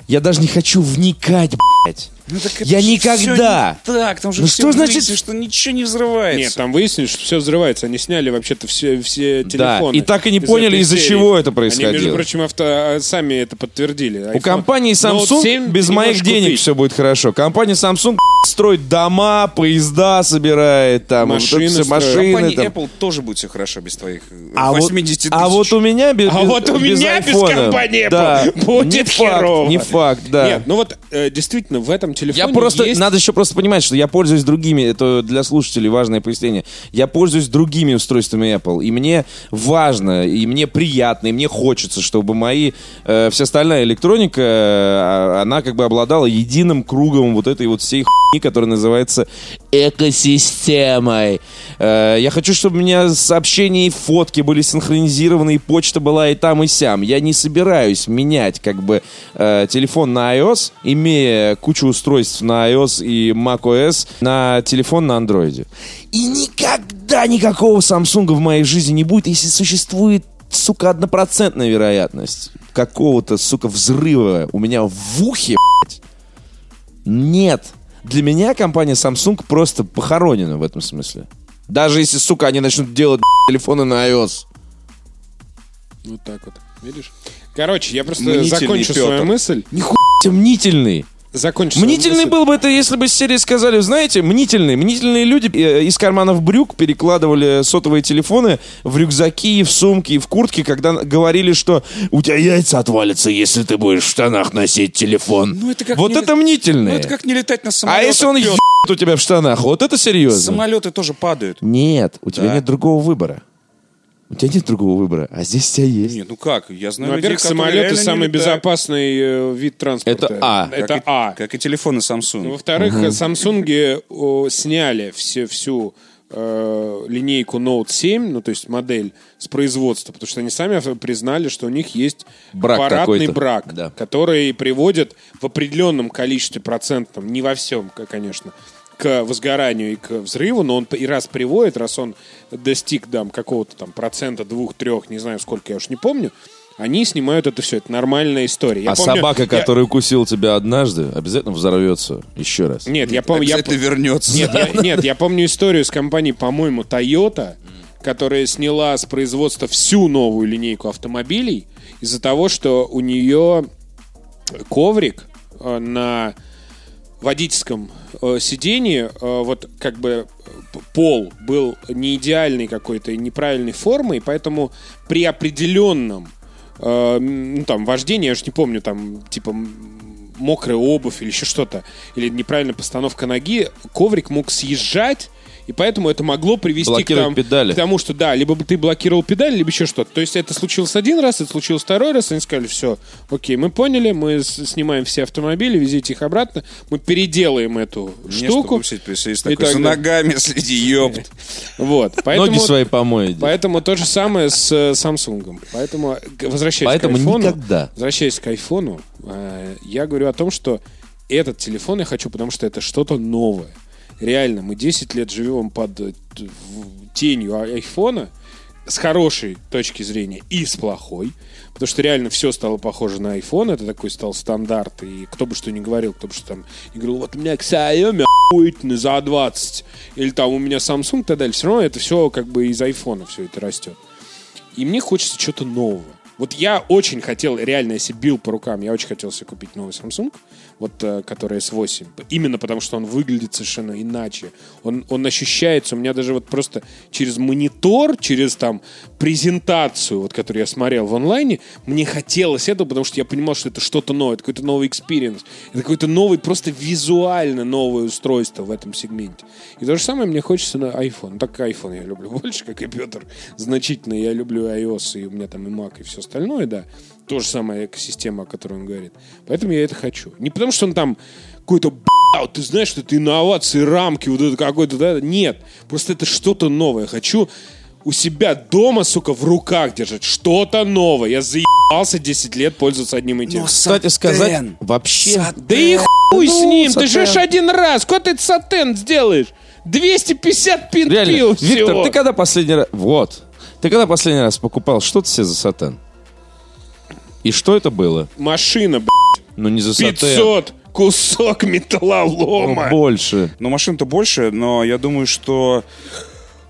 я даже не хочу вникать, блядь. Ну, так это Я же никогда. Так, там же Ну все что значит- выяснилось, что ничего не взрывается. Нет, там выяснили, что все взрывается. Они сняли вообще-то все, все Да, телефоны. и так и не из поняли, из-за чего это Они, происходило. между прочим, авто, сами это подтвердили. У iPhone- компании Note Samsung 7 без моих денег купить. все будет хорошо. Компания Samsung [LAUGHS] строит дома, поезда собирает, там, Машины строит. машины. Компании там. Apple тоже будет все хорошо без твоих А вот, 80 тысяч. а вот у меня без, А без- вот у без меня без айфона. компании Apple да, [LAUGHS] будет не херово. факт, не факт, да. Нет, ну вот э, действительно в этом телефоне Я просто, есть... надо еще просто понимать, что я пользуюсь другими, это для слушателей важное пояснение, я пользуюсь другими устройствами Apple, и мне важно, и мне приятно, и мне хочется, чтобы мои, э, вся остальная электроника, э, она как бы обладала единым кругом вот этой вот всей хуйни, которая называется экосистемой. Э, я хочу, чтобы у меня сообщения и фотки были синхронизированы, и почта была и там, и сям. Я не собираюсь менять как бы э, телефон на iOS, имея кучу устройств на iOS и macOS, на телефон на Android. И никогда никакого Samsung в моей жизни не будет, если существует сука, однопроцентная вероятность какого-то, сука, взрыва у меня в ухе, блядь. Нет. Для меня компания Samsung просто похоронена в этом смысле. Даже если, сука, они начнут делать блядь, телефоны на iOS. Вот так вот, видишь? Короче, я просто Мнительный закончу Петр. свою мысль. Нихуя мнительный. Закончу свою Мнительный был бы это, если бы с серии сказали, знаете, мнительные. Мнительные люди э, из карманов брюк перекладывали сотовые телефоны в рюкзаки, в сумки, в куртки, когда говорили, что у тебя яйца отвалятся, если ты будешь в штанах носить телефон. Ну, это как вот не- это Ну, мнительные. это как не летать на А самолетах. если он ебет у тебя в штанах, вот это серьезно. Самолеты тоже падают. Нет, у тебя Да. нет другого выбора. У тебя нет другого выбора, а здесь у тебя есть. Нет, ну как? Я знаю Ну, во-первых, которые самолет реально не самый безопасный э, вид транспорта. Это А. Это Как и- А. Как и телефоны Samsung. Во-вторых, Samsung о, сняли все, всю э, линейку Note 7, ну, то есть модель с производства, потому что они сами признали, что у них есть Брак аппаратный какой-то. брак, Да. который приводит в определенном количестве процентном, не во всем, конечно, к возгоранию и к взрыву, но он и раз приводит, раз он достиг там, какого-то там процента, двух, трех, не знаю сколько, я уж не помню, они снимают это все. Это нормальная история. Я а помню- собака, я- которая укусила тебя однажды, обязательно взорвется еще раз. Нет, я помню... я Обязательно вернется. Нет, я, нет, я помню историю с компанией, по-моему, Toyota, которая сняла с производства всю новую линейку автомобилей из-за того, что у нее коврик э, на водительском э, сидении, э, вот как бы э, пол был не идеальной какой-то неправильной формы, и поэтому при определенном э, ну, там, вождении, я уж не помню, там, типа, мокрая обувь или еще что-то, или неправильная постановка ноги, коврик мог съезжать, и поэтому это могло привести к, там- педали. к тому, что да, либо бы ты блокировал педаль, либо еще что-то. То есть это случилось один раз, это случилось второй раз, они сказали, все, окей, мы поняли, мы снимаем все автомобили, везите их обратно, мы переделаем эту Мне, штуку. чтобы И такой, за так далее. ногами следи, ёпт. [LAUGHS] Вот, поэтому, Ноги свои помой. поэтому то же самое с э, Samsung. Поэтому, г- возвращаясь Поэтому к айфону, никогда. возвращаясь к айфону, э, я говорю о том, что этот телефон я хочу, потому что это что-то новое. Реально, мы 10 лет живем под э, тенью а- айфона с хорошей точки зрения и с плохой. Потому что реально все стало похоже на iPhone. Это такой стал стандарт. И кто бы что ни говорил, кто бы что там не говорил, вот у меня Xiaomi охуительный за 20. Или там у меня Samsung и так далее. Все равно это все как бы из айфона все это растет. И мне хочется чего-то нового. Вот я очень хотел, реально, если бил по рукам, я очень хотел себе купить новый Samsung, вот, э, который S8. Именно потому, что он выглядит совершенно иначе. Он, он ощущается, у меня даже вот просто через монитор, через там презентацию, вот, которую я смотрел в онлайне, мне хотелось этого, потому что я понимал, что это что-то новое, это какой-то новый experience, это какой-то новый, просто визуально новое устройство в этом сегменте. И то же самое мне хочется на iPhone. Так iPhone я люблю [LAUGHS] больше, как и Петр. Значительно я люблю iOS, и у меня там и Mac, и все остальное, да. То же самая экосистема, о которой он говорит. Поэтому я это хочу. Не потому, что он там какой-то «Бля, вот ты знаешь, что это инновации, рамки, вот это какой-то, да? Нет. Просто это что-то новое. Хочу у себя дома, сука, в руках держать что-то новое. Я заебался 10 лет пользоваться одним и тем. Ну, Кстати сказать, вообще... Да и хуй с Ну, ним, ты сатен. же один раз, куда ты этот сатен сделаешь? 250 пин Реально, пил, Виктор, всё. ты когда последний раз... Вот. Ты когда последний раз покупал что-то себе за сатен? И что это было? Машина, б***ь, Ну, не за сатен. 500, кусок металлолома. Ну, больше. Ну, машин-то больше, но я думаю, что...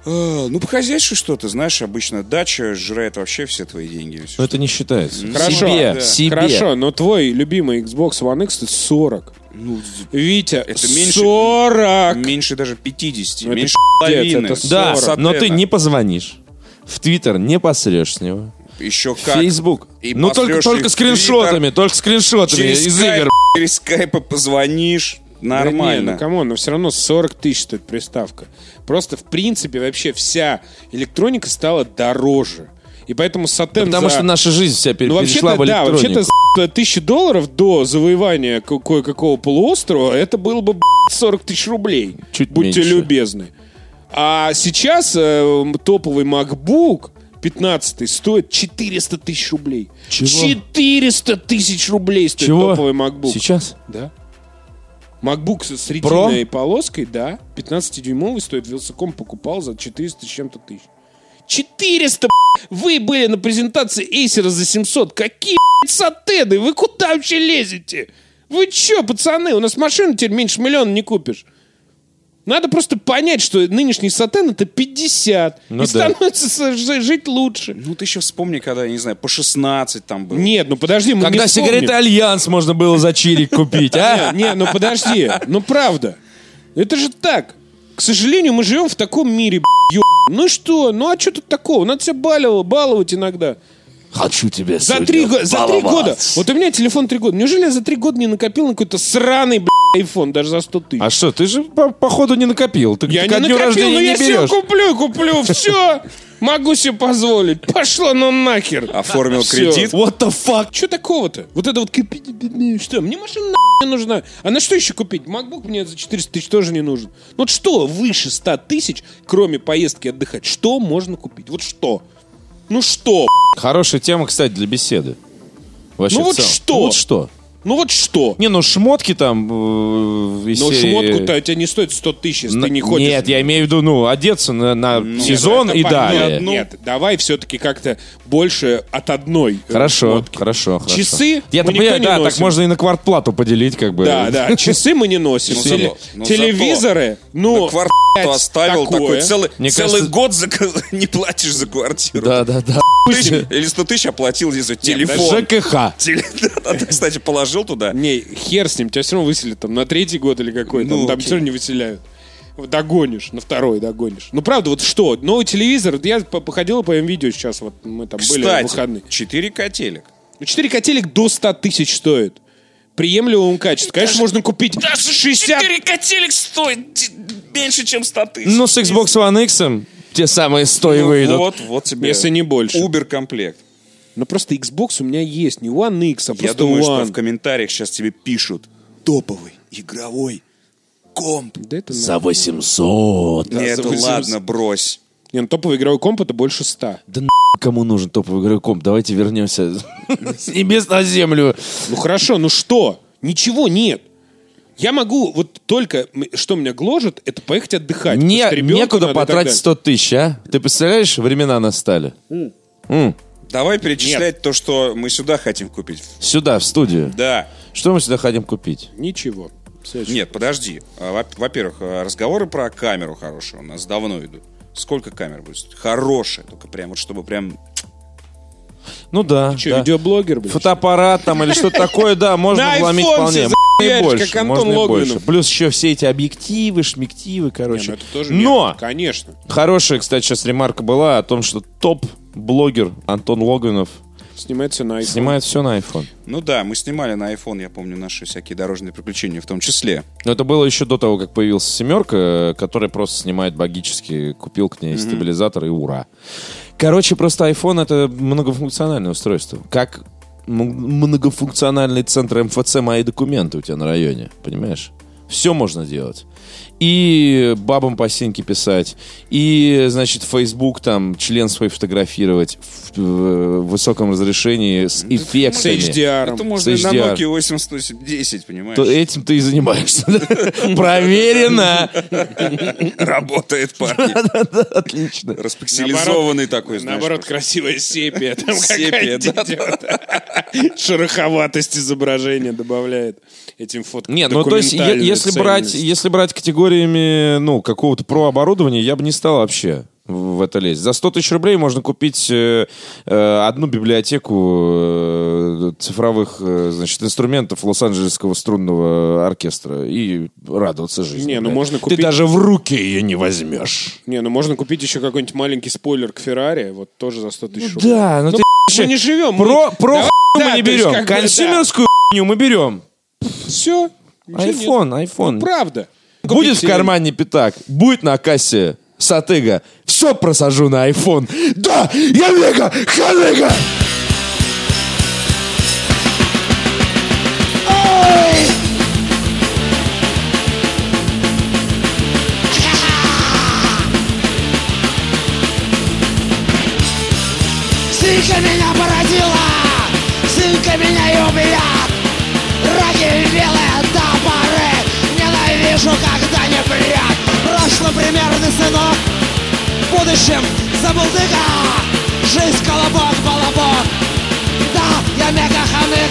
э, Ну, по хозяйству что-то, знаешь, обычно дача жрает вообще все твои деньги. Но это не считается. Хорошо, себе, да. себе. Хорошо, но твой любимый Xbox One X это 40. Ну, Витя, Это меньше- 40! меньше даже 50, Ну, это меньше пиздец, половины. это Да, Сорок. но ты не позвонишь. В Твиттер не посрешь с него. Еще как. Фейсбук. И ну, только, только скриншотами, только скриншотами Через из скайп, игр. через скайпа позвонишь. Да не, Нормально. ну come on, но все равно 40 тысяч стоит приставка. Просто, в принципе, вообще вся электроника стала дороже. И поэтому Сатен Потому за- что наша жизнь вся пере- Ну, перешла в да, электронику. вообще-то за тысячи долларов до завоевания ко- кое-какого полуострова это было бы б***ь, 40 тысяч рублей. Чуть Будьте меньше. любезны. А сейчас э, топовый MacBook 15 стоит 400 тысяч рублей. Чего? 400 тысяч рублей стоит Чего? топовый MacBook. Сейчас? Да. MacBook с ретиной полоской, да. 15-дюймовый стоит. Вилсаком покупал за 400 с чем-то тысяч. 400, б***ь! Вы были на презентации Acer за 700. Какие, сатены? Вы куда вообще лезете? Вы чё, пацаны? У нас машину теперь меньше миллиона не купишь. Надо просто понять, что нынешний сатен это 50. Ну и да. становится жить лучше. Ну, ты еще вспомни, когда, я не знаю, по 16 там было. Нет, ну подожди, мы Когда не сигареты Альянс можно было за чирик купить, а? Не, ну подожди, ну правда. Это же так. К сожалению, мы живем в таком мире, б***ь, ё**. Ну и что? Ну а что тут такого? Надо себя баловать иногда. Хочу тебя За три, го- за три года. Вот у меня телефон три года. Неужели я за три года не накопил на какой-то сраный, б***ь, iPhone, даже за 100 тысяч? А что, ты же по- походу не накопил. Ты я ко не дню накопил, рождения но не я себе берешь. куплю, куплю, [LAUGHS] все. Могу себе позволить. Пошло ну нахер. Оформил Всё. кредит. What the fuck? Что такого-то? Вот это вот купить, что? Мне машина не нужна. А на что еще купить? MacBook мне за 400 тысяч тоже не нужен. Ну вот что выше 100 тысяч, кроме поездки отдыхать, что можно купить? Вот что? Ну что? Хорошая тема, кстати, для беседы. Вообще Ну вот целом. что? Ну вот что? Ну вот что? Не, ну шмотки там э, Но серии- шмотку-то у тебя не стоит 100 тысяч, если ты не ходишь. Нет, я имею в виду, ну, одеться на, на сезон Это и понятно. далее. Нет, давай все-таки как-то больше от одной э, Хорошо, шмотки. хорошо, хорошо. Часы Я мы так никто понимаю, не да, так носим. можно и на квартплату поделить, как бы. Да, да, [LAUGHS] часы мы не носим. Ну, Теле- зато- ну, Телевизоры, ну, На квартиру блядь, оставил такое. такой целый, Мне целый кажется- год за- [LAUGHS] не платишь за квартиру. Да, да, да. Тысяч- или 100 тысяч оплатил здесь за телефон. ЖКХ. Теле- [LAUGHS] да, Ты, кстати, положил туда. Не, хер с ним, тебя все равно выселят там на третий год или какой, там, там все равно не выселяют. Догонишь, на второй догонишь. Ну, правда, вот что? Новый телевизор, вот я по- походил по им видео сейчас, вот мы там были в Кстати, выходные. 4К телек. Ну, 4 телек до 100 тысяч стоит. Приемлемого качества. Конечно, можно купить 60... котелек стоит меньше, чем 100 тысяч. Ну, с Xbox One X те самые 100 и Ну, выйдут. Вот, вот тебе. Если не больше. Uber комплект. Ну, просто Xbox у меня есть. Не One X, а Я просто думаю, One. что в комментариях сейчас тебе пишут топовый игровой комп. Да это За 800. Да, Нет, за 800. ладно, брось. Не, ну, топовый игровой комп это больше 100. Да на кому нужен топовый игровой комп? Давайте вернемся [LAUGHS] с небес на землю. Ну хорошо, ну что? Ничего нет. Я могу, вот только, что меня гложет, это поехать отдыхать. Не, некуда потратить далее. 100 тысяч, а? Ты представляешь, времена настали. М. Давай перечислять то, что мы сюда хотим купить. Сюда, в студию. Да. Что мы сюда хотим купить? Ничего. Нет, подожди. А, во- Во-первых, а, разговоры про камеру хорошие у нас давно идут. Сколько камер будет? Хорошая, только прям вот чтобы прям... Ну да. Че, да. видеоблогер, блин? Фотоаппарат там или что-то такое, да, можно вломить вполне. и больше, как Антон можно и больше. Плюс еще все эти объективы, шмективы, Не, короче. ну это тоже Но нет, конечно. хорошая, кстати, сейчас ремарка была о том, что топ-блогер Антон Логвинов Снимается на iPhone. снимает все на iPhone. Ну да, мы снимали на iPhone, я помню, наши всякие дорожные приключения в том числе. Но это было еще до того, как появился семерка, которая просто снимает богически, купил к ней стабилизатор и ура. Короче, просто iPhone это многофункциональное устройство. Как м- многофункциональный центр МФЦ «Мои документы» у тебя на районе, понимаешь? Все можно делать. И бабам по синьке писать, и, значит, Facebook там член свой фотографировать в, в высоком разрешении с С эффектами. HDR. Это можно на HDR. Nokia 8110, понимаешь? То этим ты и занимаешься. [LAUGHS] Проверено. Работает, парень. [LAUGHS] Отлично. Распикселизованный такой, знаешь. Наоборот, красивая сепия. Там какая-то. [LAUGHS] Шероховатость изображения добавляет этим фото. Нет, ну то есть, если брать, если брать категориями, ну, какого-то прооборудования, я бы не стал вообще в это лезть. За 100 тысяч рублей можно купить э, э, одну библиотеку э, цифровых, э, значит, инструментов Лос-Анджелесского струнного оркестра и радоваться жизни. Не, ну блядь. можно Ты купить- даже в руки ее не возьмешь. Не, ну можно купить еще какой-нибудь маленький спойлер к Феррари, вот тоже за 100 тысяч рублей. Да, ну, Ну, ты мы не живем. про, про Давай, хуйню да, мы не берем, как да. консюмерскую хуйню мы берем. Все. Айфон, айфон. Правда. Будет в кармане пятак, будет на кассе Сатыга. Все просажу на iPhone. Да, я мега ханыга! Сынка ненавижу, когда не прет. Прошлым примерный сынок, будущем забулдыга. Жизнь колобок, балабок. Да, я мега ханыга.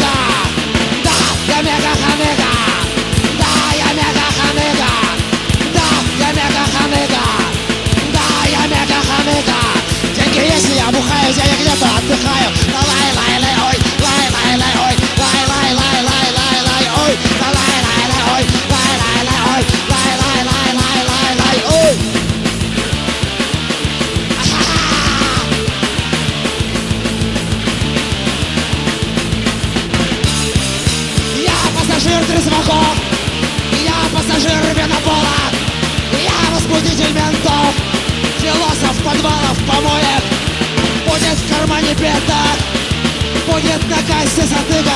На кассе затыга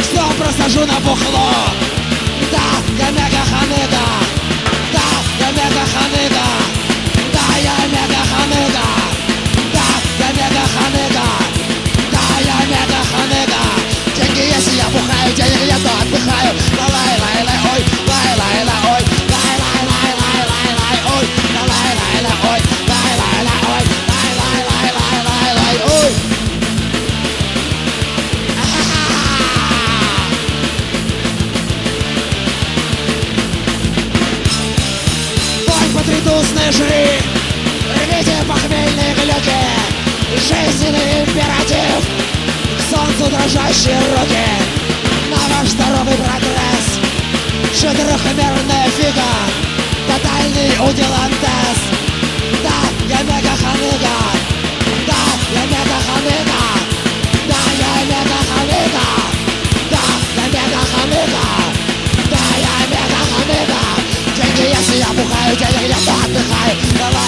Все просажу на бухло Да, я мега ханыга дрожащие руки На ваш здоровый прогресс. Четырехмерная фига Тотальный удилантес Да, я мега ханыга Да, я мега ханыга Да, я мега ханыга Да, я мега ханыга Да, я мега ханыга. Деньги, если я бухаю, денег я отдыхаю Давай.